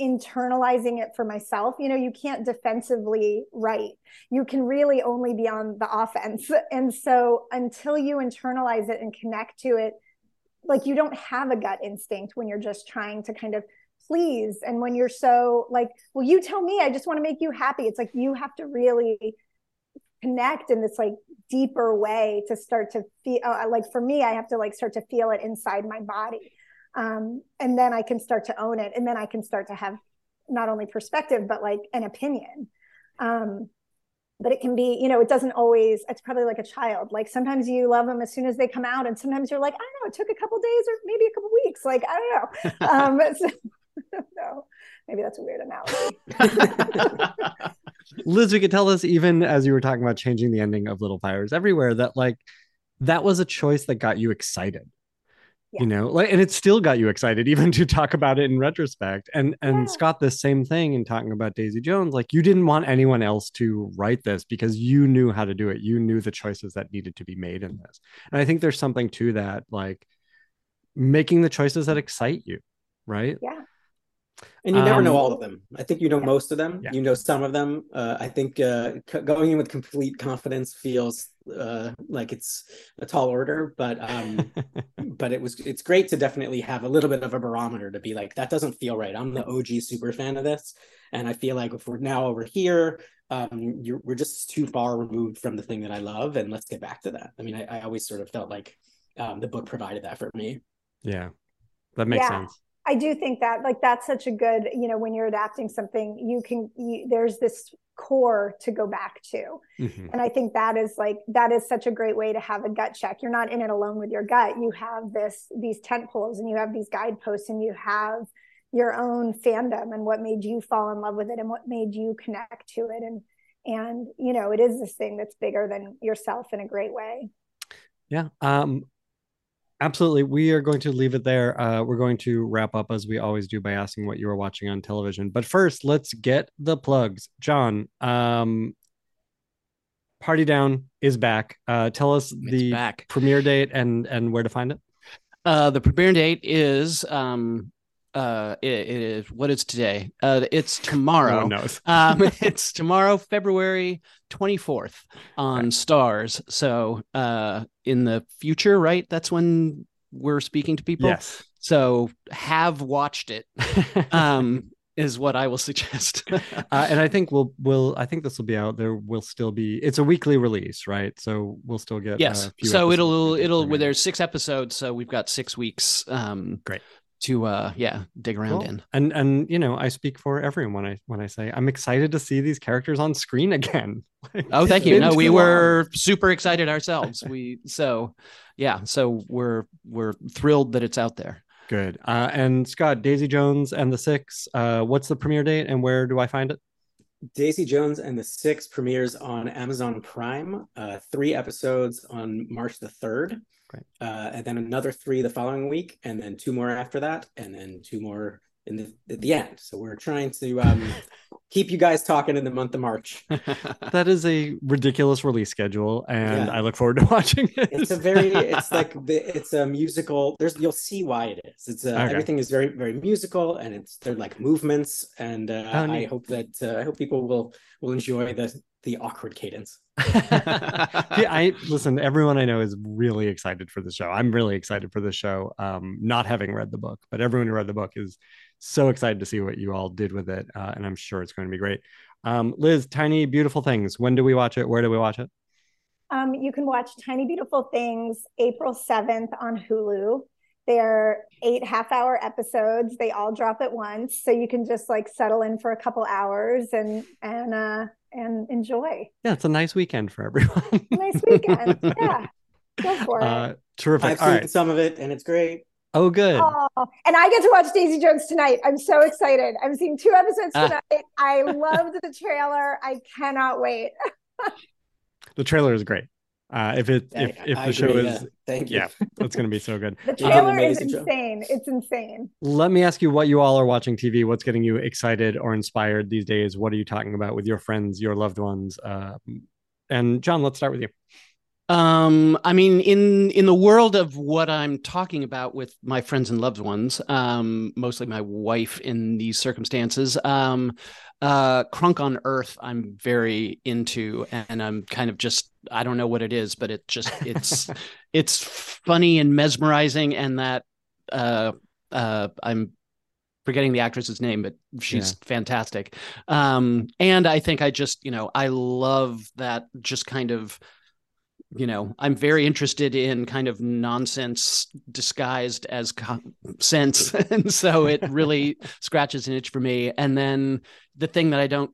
internalizing it for myself. You know, you can't defensively write, you can really only be on the offense. And so until you internalize it and connect to it, like you don't have a gut instinct when you're just trying to kind of please and when you're so like well you tell me i just want to make you happy it's like you have to really connect in this like deeper way to start to feel uh, like for me i have to like start to feel it inside my body um, and then i can start to own it and then i can start to have not only perspective but like an opinion. Um, but it can be you know it doesn't always it's probably like a child. Like sometimes you love them as soon as they come out and sometimes you're like i don't know it took a couple days or maybe a couple weeks. Like i don't know. Um, so, no maybe that's a weird analogy. Liz, we could tell us even as you were talking about changing the ending of Little Fires Everywhere that like that was a choice that got you excited. Yeah. You know, like and it still got you excited even to talk about it in retrospect. And and Yeah. Scott, the same thing in talking about Daisy Jones. Like you didn't want anyone else to write this because you knew how to do it. You knew the choices that needed to be made in this. And I think there's something to that, like making the choices that excite you, right? yeah And you never know Um, all of them. I think you know Yeah. most of them. Yeah. You know some of them. Uh, I think uh, c- going in with complete confidence feels uh, like it's a tall order, but um, but it was it's great to definitely have a little bit of a barometer to be like that doesn't feel right. I'm the OG super fan of this, and I feel like if we're now over here, um, you're, we're just too far removed from the thing that I love, and let's get back to that. I mean, I, I always sort of felt like um, the book provided that for me. yeah. That makes Yeah. sense. I do think that like that's such a good, you know, when you're adapting something, you can you, there's this core to go back to. Mhm. And I think that is like that is such a great way to have a gut check. You're not in it alone with your gut. You have this these tent poles and you have these guideposts and you have your own fandom and what made you fall in love with it and what made you connect to it and and you know it is this thing that's bigger than yourself in a great way. Yeah. Um absolutely. We are going to leave it there. Uh we're going to wrap up as we always do by asking what you were watching on television. But first, let's get the plugs. John, um Party Down is back. Uh tell us It's the back. premiere date and and where to find it. Uh, the premiere date is um uh it, it is what is today? Uh, it's No tomorrow. knows. um, it's tomorrow, February 24th on Starz. So, uh, in the future, right? That's when we're speaking to people. Yes. So, have watched it. Um, is what I will suggest. uh, and I think we'll we'll I think this will be out. There will still be it's a weekly release, right? So we'll still get yes. So it'll it'll there's six episodes, so we've got six weeks. Um, Great. To uh, yeah, dig around Cool. in. And and you know, I speak for everyone when I when I say I'm excited to see these characters on screen again. Oh, thank you. No, we too long. were super excited ourselves. We so yeah, so we're we're thrilled that it's out there. good. Uh, and Scott, Daisy Jones and the Six. Uh, what's the premiere date and where do I find it? Daisy Jones and the Six premieres on Amazon Prime. Uh, three episodes on March the third, Great. uh, and then another three the following week, and then two more after that, and then two more in the at the end. So we're trying to um, keep you guys talking in the month of March. That is a ridiculous release schedule, and Yeah. I look forward to watching it. It's a very, it's like the, it's a musical. There's you'll see why it is. It's a, Okay. everything is very very musical, and it's they're like movements, and uh, Oh, I hope that uh, I hope people will will enjoy the the awkward cadence. yeah, I listen. Everyone I know is really excited for the show. I'm really excited for the show. Um, not having read the book, but everyone who read the book is so excited to see what you all did with it, uh, and I'm sure it's going to be great. Um, Liz, Tiny Beautiful Things. When do we watch it? Where do we watch it? Um, you can watch Tiny Beautiful Things April 7th on Hulu. They're eight half hour episodes. They all drop at once. So you can just like settle in for a couple hours and and uh and enjoy. Yeah, it's a nice weekend for everyone. nice weekend. Yeah. Go for it. Uh, terrific. I've All seen right. some of it and it's great. Oh, good. Oh, and I get to watch Daisy Jones tonight. I'm so excited. I'm seeing two episodes Ah. tonight. I loved the trailer. I cannot wait. The trailer is great. Uh, if it if if I the show is yeah. Thank you. yeah, it's going to be so good. The It's an trailer is amazing show. insane. It's insane. Let me ask you what you all are watching TV. What's getting you excited or inspired these days? What are you talking about with your friends, your loved ones? Uh, and John, let's start with you. Um, I mean, in in the world of what I'm talking about with my friends and loved ones, um, mostly my wife in these circumstances, um, uh, Crunk on Earth, I'm very into, and I'm kind of just I don't know what it is, but it just it's it's funny and mesmerizing, and that uh, uh, I'm forgetting the actress's name, but she's fantastic. Um, and I think I just you know I love that just kind of you know i'm very interested in kind of nonsense disguised as co- sense. And so it really scratches an itch for me. And then the thing that i don't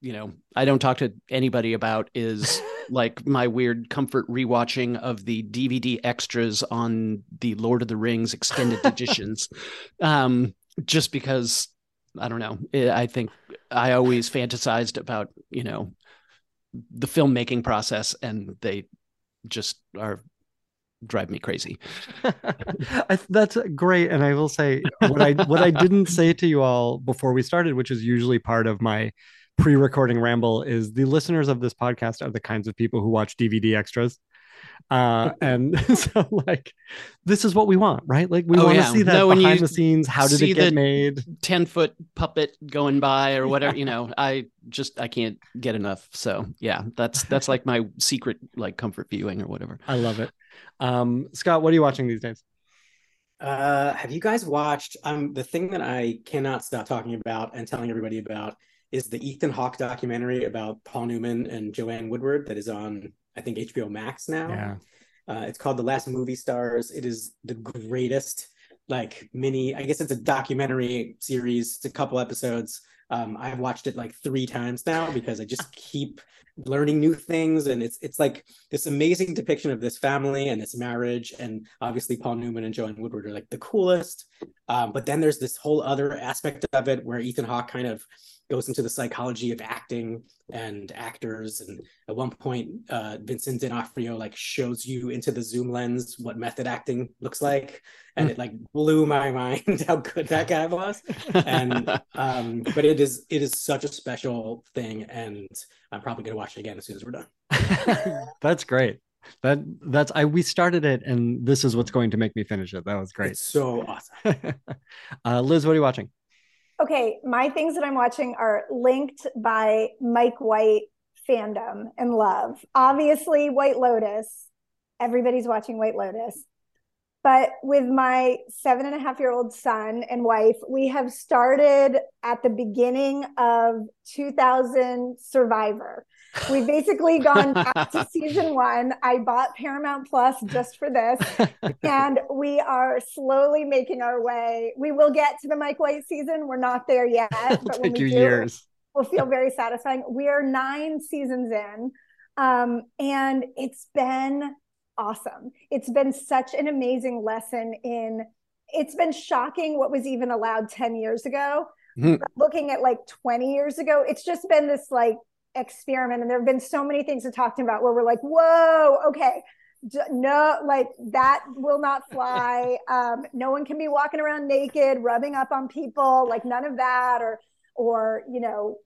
you know i don't talk to anybody about is like my weird comfort rewatching of the dvd extras on the lord of the rings extended editions um just because i don't know i think i always fantasized about you know the filmmaking process and they just are drive me crazy. I, that's great, and I will say what I what I didn't say to you all before we started, which is usually part of my pre-recording ramble, is the listeners of this podcast are the kinds of people who watch DVD extras. Uh, and so like this is what we want, right? Like we Oh, want to yeah. see that No, behind you the scenes. How did see it get the- made? 10 foot puppet going by or whatever, you know, I just I can't get enough. So yeah, that's that's like my secret like comfort viewing or whatever. I love it. Um, Scott, what are you watching these days? Uh, have you guys watched? Um, the thing that I cannot stop talking about and telling everybody about is the Ethan Hawke documentary about Paul Newman and Joanne Woodward that is on, I think, HBO Max now. Yeah. Uh, it's called The Last Movie Stars. It is the greatest, like mini. I guess it's a documentary series. It's a couple episodes. Um, I've watched it like three times now because I just keep learning new things, and it's it's like this amazing depiction of this family and this marriage, and obviously Paul Newman and Joanne Woodward are like the coolest. Um, but then there's this whole other aspect of it where Ethan Hawke kind of goes into the psychology of acting and actors and at one point uh vincent d'onofrio like shows you into the zoom lens what method acting looks like and it like blew my mind how good that guy was and um but it is it is such a special thing and i'm probably going to watch it again as soon as we're done that's great. That that's I we started it, and this is what's going to make me finish it. That was great. it's so awesome uh, Liz, what are you watching? Okay, my things that I'm watching are linked by Mike White fandom and love. Obviously, White Lotus. Everybody's watching White Lotus. But with my seven and a half year old son and wife, we have started at the beginning of 2000 Survivor. We've basically gone back to season one. I bought Paramount Plus just for this and we are slowly making our way. We will get to the Mike White season. We're not there yet, but when we you do, years. will feel very satisfying. We are nine seasons in, um, and it's been awesome. It's been such an amazing lesson in. It's been shocking what was even allowed ten years ago. Mhm. Looking at like twenty years ago, it's just been this like experiment, and there have been so many things to talk to about where we're like, "Whoa, okay." No like that will not fly um no one can be walking around naked rubbing up on people like none of that or or you know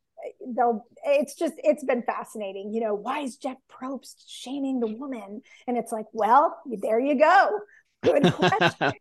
they'll it's just it's been fascinating you know why is jeff probst shaming the woman and it's like well there you go good question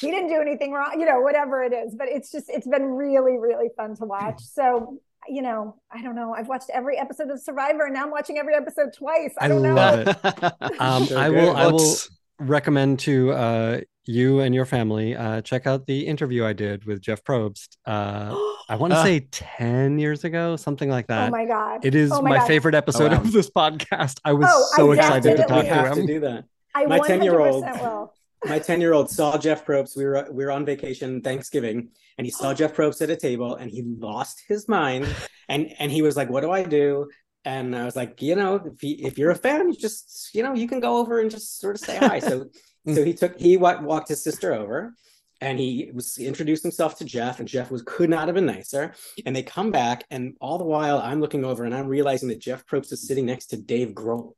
he didn't do anything wrong you know whatever it is but it's just it's been really really fun to watch so you know, I don't know. I've watched every episode of Survivor, and now I'm watching every episode twice. I I don't know. love it. Um, So I good. will. I will recommend to uh, you and your family uh, check out the interview I did with Jeff Probst. Uh, I want to Ah. say ten years ago, something like that. oh my god! It is Oh my, God. favorite episode wow. of this podcast. I was Oh, so We have excited to definitely talk we to have to do that. I my 10-year-old will. My 10 year old saw Jeff Probst. We were we were on vacation Thanksgiving, and he saw Jeff Probst at a table, and he lost his mind, and and he was like, "What do I do?" And I was like, "You know, if he, if you're a fan, you just you know you can go over and just sort of say hi." So hmm. so he took he wa- walked his sister over. And he was introduced himself to Jeff, and Jeff was could not have been nicer. And they come back, and all the while I'm looking over and I'm realizing that Jeff Probst is sitting next to Dave Grohl.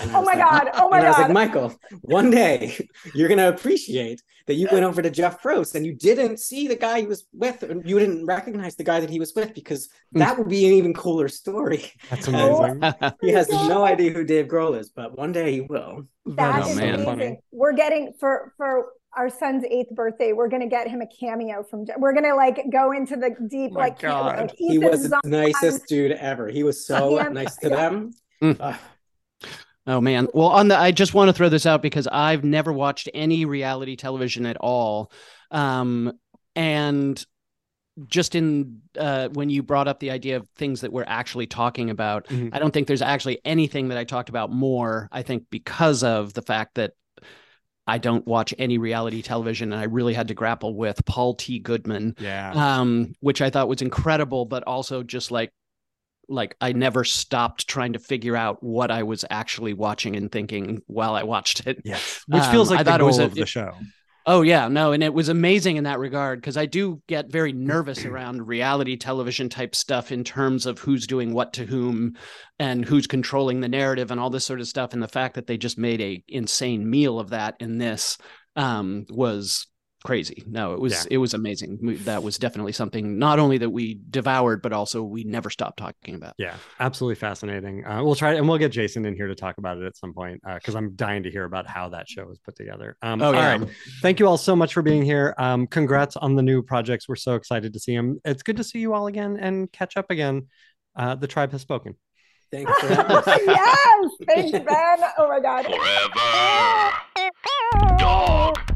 And Oh my like, god! Oh my and I was god! like, Michael, one day you're gonna appreciate that you went over to Jeff Probst and you didn't see the guy he was with, and you didn't recognize the guy that he was with because hmm. that would be an even cooler story. That's Oh. amazing. He has oh no idea who Dave Grohl is, but one day he will. That Oh, is man. amazing. We're getting for for our son's eighth birthday. We're gonna get him a cameo from. We're gonna like go into the deep My like, God. like He was the nicest dude ever. He was so Yeah. nice to Yeah. them. Mm. Oh man. Well, on the I just want to throw this out because I've never watched any reality television at all. Um and just in uh when you brought up the idea of things that we're actually talking about, Mhm. I don't think there's actually anything that I talked about more, I think because of the fact that I don't watch any reality television and I really had to grapple with Paul T. Goldman Yeah. um, which I thought was incredible, but also just like like I never stopped trying to figure out what I was actually watching and thinking while I watched it. Yes. Which feels Um, like I the thought it was a- of the show. Oh yeah, no, and it was amazing in that regard because I do get very nervous around reality television type stuff in terms of who's doing what to whom and who's controlling the narrative and all this sort of stuff. And the fact that they just made a insane meal of that in this um, was crazy. No, it was Yeah. it was amazing. That was definitely something not only that we devoured, but also we never stopped talking about. Yeah, absolutely fascinating. Uh, we'll try and we'll get Jason in here to talk about it at some point because I'm dying to hear about how that show was put together. Um, Oh, yeah. right. Thank you all so much for being here. Um, congrats on the new projects. We're so excited to see them. It's good to see you all again and catch up again. Uh, the tribe has spoken. Thanks for having us. yes, thanks, Ben. Oh my god. Forever. Dog.